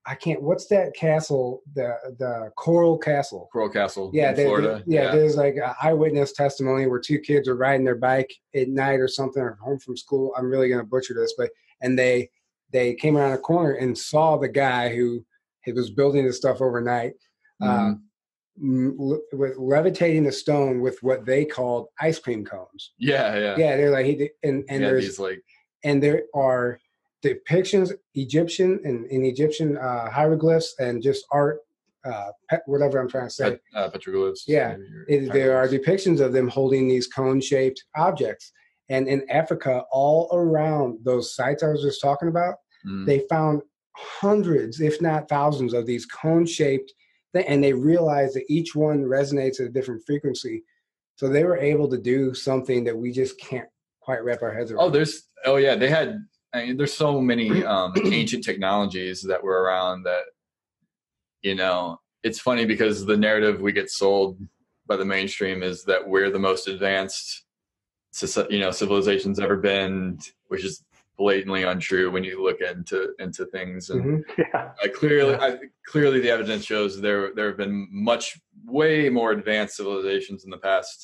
I can't. What's that castle? The the Coral Castle. coral castle Yeah, in there- florida yeah, There's like a eyewitness testimony where two kids are riding their bike at night or something, or home from school. I'm really gonna butcher this, but and they they came around a corner and saw the guy who was building this stuff overnight, Mhm. um, m- le- with levitating the stone with what they called ice cream cones. yeah yeah Yeah, they're like he did, and and yeah, there's like and there are depictions Egyptian and in Egyptian uh, hieroglyphs and just art, uh, pe- whatever I'm trying to say. uh, petroglyphs Yeah, It, there are depictions of them holding these cone-shaped objects, and in Africa, all around those sites I was just talking about, Mm. they found hundreds, if not thousands, of these cone-shaped, th- and they realized that each one resonates at a different frequency. So they were able to do something that we just can't quite wrap our heads around. Oh, there's oh yeah, they had. I mean, there's so many um, ancient technologies that were around that. You know, it's funny because the narrative we get sold by the mainstream is that we're the most advanced, you know, civilization's ever been, which is blatantly untrue when you look into into things. And Mhm. Yeah. uh, clearly, I, clearly, the evidence shows there there have been much way more advanced civilizations in the past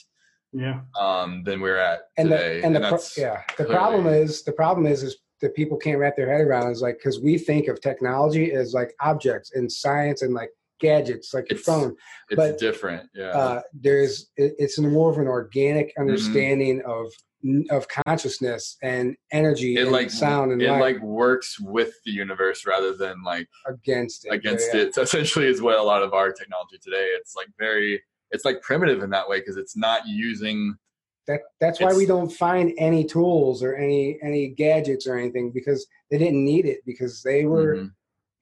Yeah. um, than we're at and today. the and the pro- yeah the clearly- problem is the problem is is that people can't wrap their head around is like because we think of technology as like objects and science and like gadgets like your It's- phone it's but, different. Yeah. uh there's it, it's more of an organic Mm-hmm. understanding of of consciousness and energy it and like sound and it light like works with the universe rather than like against it against Yeah. it. Essentially, is what a lot of our technology today. It's like very, it's like primitive in that way because it's not using. that that's why we don't find any tools or any any gadgets or anything because they didn't need it because they were Mhm.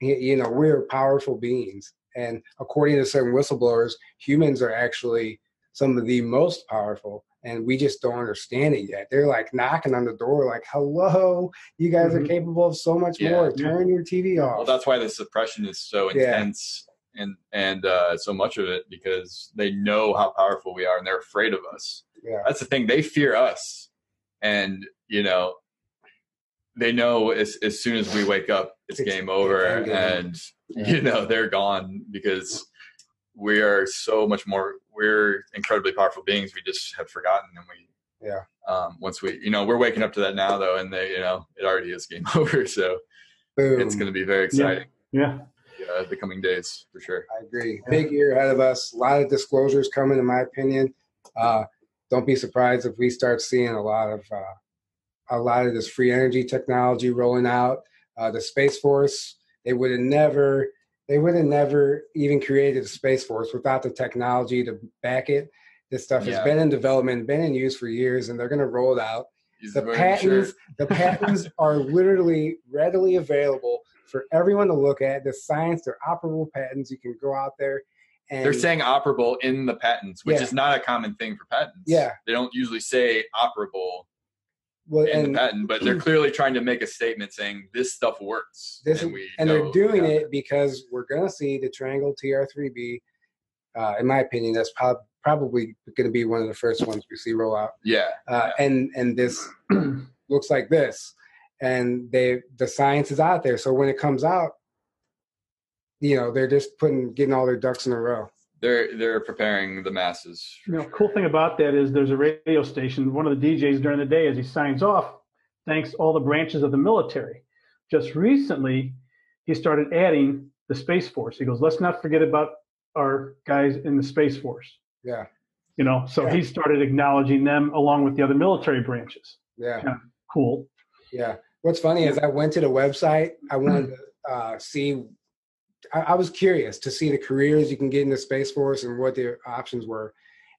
you know we're powerful beings and according to certain whistleblowers humans are actually some of the most powerful and we just don't understand it yet they're like knocking on the door like hello you guys are Mhm. capable of so much Yeah. more Yeah. turn your tv off Well, that's why the suppression is so Yeah. intense and and uh, so much of it because they know how powerful we are and they're afraid of us. yeah That's the thing; they fear us, and you know. They know as, as soon as we wake up, it's, It's- game over, it's and Yeah. you know they're gone because we are so much more we're incredibly powerful beings. We just have forgotten, and we Yeah. Um, once we, you know, we're waking up to that now, though, and they, you know, it already is game over. So Boom. it's going to be very exciting. Yeah. Uh, the coming days for sure. I agree. Big year ahead of us. A lot of disclosures coming, in my opinion. Uh, don't be surprised if we start seeing a lot of uh, a lot of this free energy technology rolling out. Uh, the Space Force, they would have never, they would have never even created the Space Force without the technology to back it. This stuff has been in development, been in use for years, and they're going to roll it out. He's The a patents, the patents are literally readily available for everyone to look at. The science, they're operable patents. You can go out there and They're saying operable in the patents, which Yeah. is not a common thing for patents. Yeah. They don't usually say operable well, in and the patent, but they're clearly trying to make a statement saying this stuff works. this and we and they're doing it because we're going to see the Triangle TR3B. Uh, in my opinion, that's prob- probably going to be one of the first ones we see roll out. Yeah. Uh, and and this looks like this, and they the science is out there. So when it comes out, you know they're just putting getting all their ducks in a row. They're they're preparing the masses. You know, cool thing about that is there's a radio station. One of the DJs during the day, as he signs off, thanks all the branches of the military. Just recently, he started adding the Space Force. He goes, let's not forget about our guys in the Space Force. Yeah, You know, so Yeah. he started acknowledging them along with the other military branches. yeah. Cool. Yeah. What's funny is I went to the website. I wanted to uh, see. I, I was curious to see the careers you can get in the Space Force and what their options were.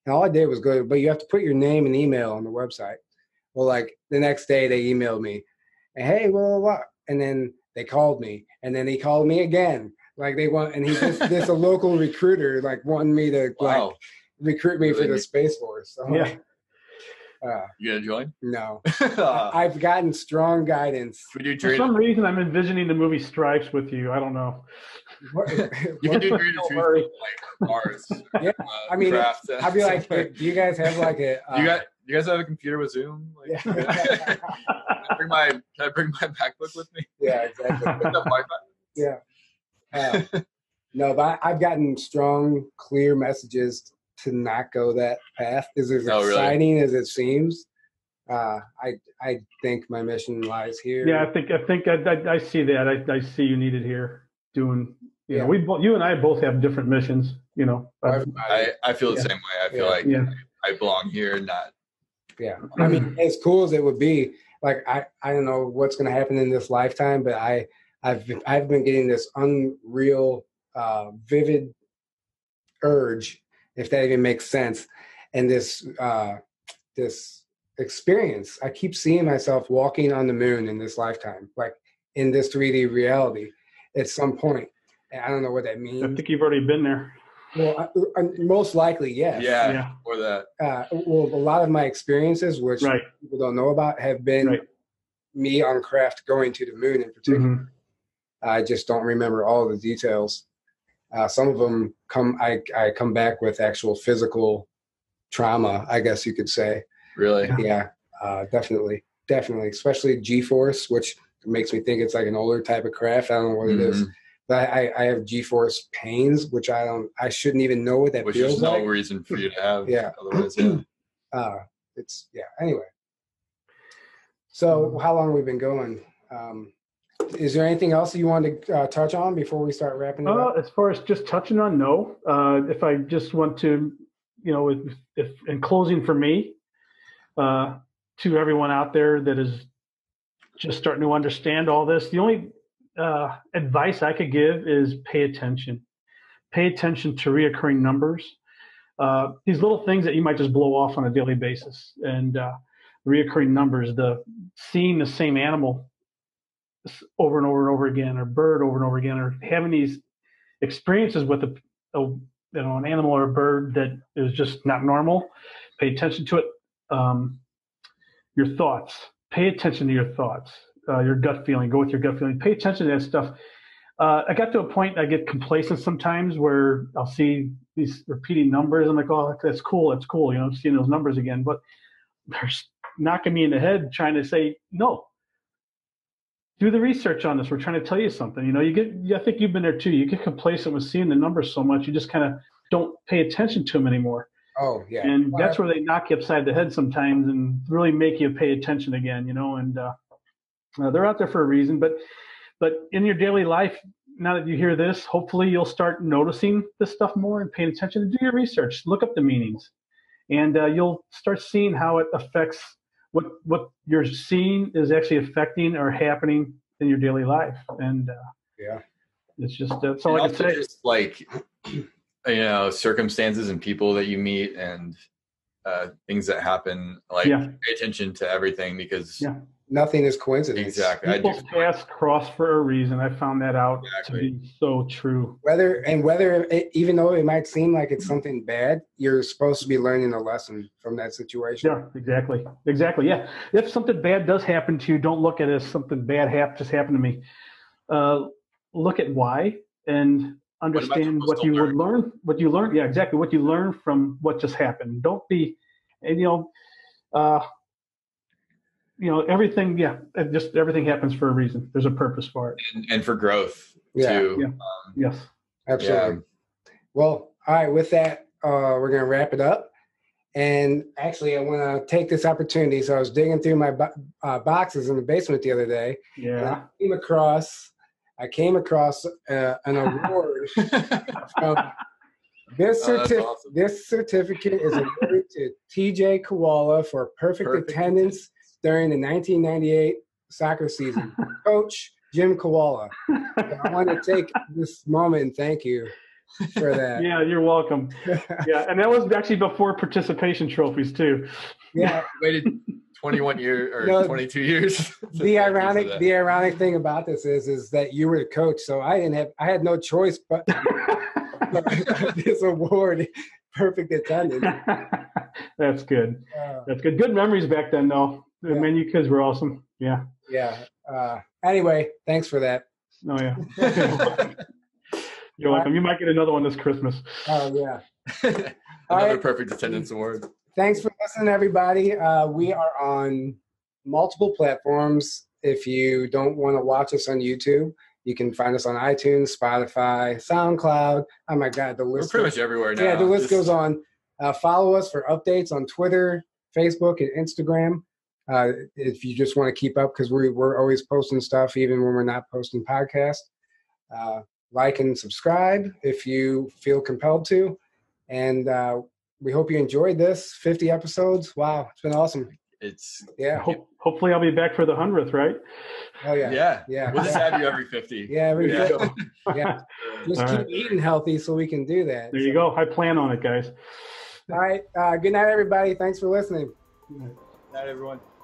And all I did was go, but you have to put your name and email on the website. Well, like the next day they emailed me, and hey, blah, blah. and then they called me, and then he called me again. Like they want, and he's just this a local recruiter, like wanting me to like recruit me for the Space Force. So, Yeah. Uh, You gonna join? no, Should I've gotten strong guidance. we do For some reason, I'm envisioning the movie Stripes with you. I don't know. You can do trade Don't worry. like Mars. Yeah, uh, I mean, craft. I'd be like, do you guys have like a? Uh, you got you guys have a computer with Zoom? Like, Yeah. can I bring my can I bring my MacBook with me? yeah, exactly. With the Yeah. Uh, no, but I, I've gotten strong, clear messages to not go that path. Is as Oh, really? exciting as it seems. Uh, I I think my mission lies here. Yeah, I think I think I, I, I see that. I, I see you needed here doing. You Yeah. know, we both, you and I both have different missions. You know. I've- I, I feel the Yeah. same way. I feel Yeah. like Yeah. I belong here, not yeah. I mean, as cool as it would be, like I I don't know what's going to happen in this lifetime, but I I've been- I've been getting this unreal, uh, vivid urge, if that even makes sense, and this uh, this experience. I keep seeing myself walking on the moon in this lifetime, like in this 3D reality, at some point. And I don't know what that means. I think you've already been there. Well, I, I, most likely, yes. yeah, Yeah. or that. Uh, well, a lot of my experiences, which Right. people don't know about, have been Right. me on craft going to the moon in particular. Mhm. I just don't remember all the details. Uh, some of them come, I, I come back with actual physical trauma, I guess you could say. Really? Yeah, uh, definitely, definitely, especially G-force, which makes me think it's like an older type of craft. I don't know what it is, Mhm. but I, I have G-force pains, which I don't, I shouldn't even know what that Which feels is no like. reason for you to have. Yeah. Otherwise, yeah. uh, it's yeah. Anyway, so how long we've been going? Um, is there anything else you want to uh, touch on before we start wrapping Uh, up? as far as just touching on, no. Uh, if I just want to, you know, if, if in closing for me, uh, to everyone out there that is just starting to understand all this, the only uh, advice I could give is pay attention. Pay attention to reoccurring numbers. Uh, these little things that you might just blow off on a daily basis, and reoccurring numbers. The seeing the same animal over and over and over again, or bird over and over again, or having these experiences with a, a you know an animal or a bird that is just not normal. Pay attention to it. Um, your thoughts. Pay attention to your thoughts. Uh, your gut feeling. Go with your gut feeling. Pay attention to that stuff. Uh, I got to a point I get complacent sometimes where I'll see these repeating numbers. I'm like, oh, that's cool. That's cool. You know, I'm seeing those numbers again, but they're knocking me in the head trying to say no do the research on this. We're trying to tell you something. You know, you get. I think you've been there too. You get complacent with seeing the numbers so much. You just kind of don't pay attention to them anymore. Oh yeah. And Well, that's where they knock you upside the head sometimes and really make you pay attention again, you know. And uh, uh, they're out there for a reason. But but in your daily life, now that you hear this, hopefully you'll start noticing this stuff more and paying attention and do your research. Look up the meanings, and uh, you'll start seeing how it affects what what you're seeing is actually affecting or happening in your daily life. And uh, yeah. it's just that's all And I can say. just like you know circumstances and people that you meet and uh, things that happen like Yeah. pay attention to everything because Yeah. Nothing is coincidence. exactly I do. People's paths cross for a reason. I found that out Exactly. to be so true. Whether and whether it, even though it might seem like it's something bad, you're supposed to be learning a lesson from that situation. Yeah, exactly. Exactly. Yeah. If something bad does happen to you, don't look at it as something bad hap- just happened to me. Uh, look at why and understand supposed what to you would learn? learn. What you learn. Yeah, exactly. What you learn from what just happened. Don't be, and you know, uh, you know, everything. Yeah, just everything happens for a reason. There's a purpose for it. and, and for growth Yeah. too Yeah. Um, Yes. Absolutely. Well, all right. With that, uh, we're gonna wrap it up. And actually, I want to take this opportunity. So I was digging through my bo- uh, boxes in the basement the other day, and Yeah. I came across, I came across uh, an award from this Oh, certif- awesome. This certificate is awarded to TJ Koala for perfect, Perfect attendance during the 1998 soccer season. Coach Jim Koala. So I want to take this moment and thank you for that. Yeah, you're welcome. Yeah, and that was actually before participation trophies too. yeah. waited 21 years or No, 22 years to thank you The ironic, the ironic thing about this is, is that you were the coach, so I didn't have, I had no choice but this award, perfect attendance. That's good. Uh, That's good. Good memories back then, though. The Yeah. Man, you kids were awesome. Yeah. yeah. Uh, anyway, thanks for that. Oh yeah. You're welcome. You might get another one this Christmas. Oh yeah. Another All right. perfect attendance award. Thanks for listening, everybody. Uh, we are on multiple platforms. If you don't want to watch us on YouTube, you can find us on iTunes, Spotify, SoundCloud. Oh my God, the We're list. pretty goes- much everywhere now. yeah, the list Just- goes on. Uh, follow us for updates on Twitter, Facebook, and Instagram. Uh, if you just want to keep up, because we, we're always posting stuff, even when we're not posting podcasts. Uh, like and subscribe if you feel compelled to. And uh, we hope you enjoyed this 50 episodes. Wow, it's been awesome. It's Yeah. Hope, hopefully, I'll be back for the hundredth, right? Oh, yeah. yeah. Yeah. We'll just have you every 50. Yeah, every Yeah. day. Yeah. Just All keep right. eating healthy so we can do that. There you go. I plan on it, guys. All right. Uh, good night, everybody. Thanks for listening. Night, everyone. Bye. Thank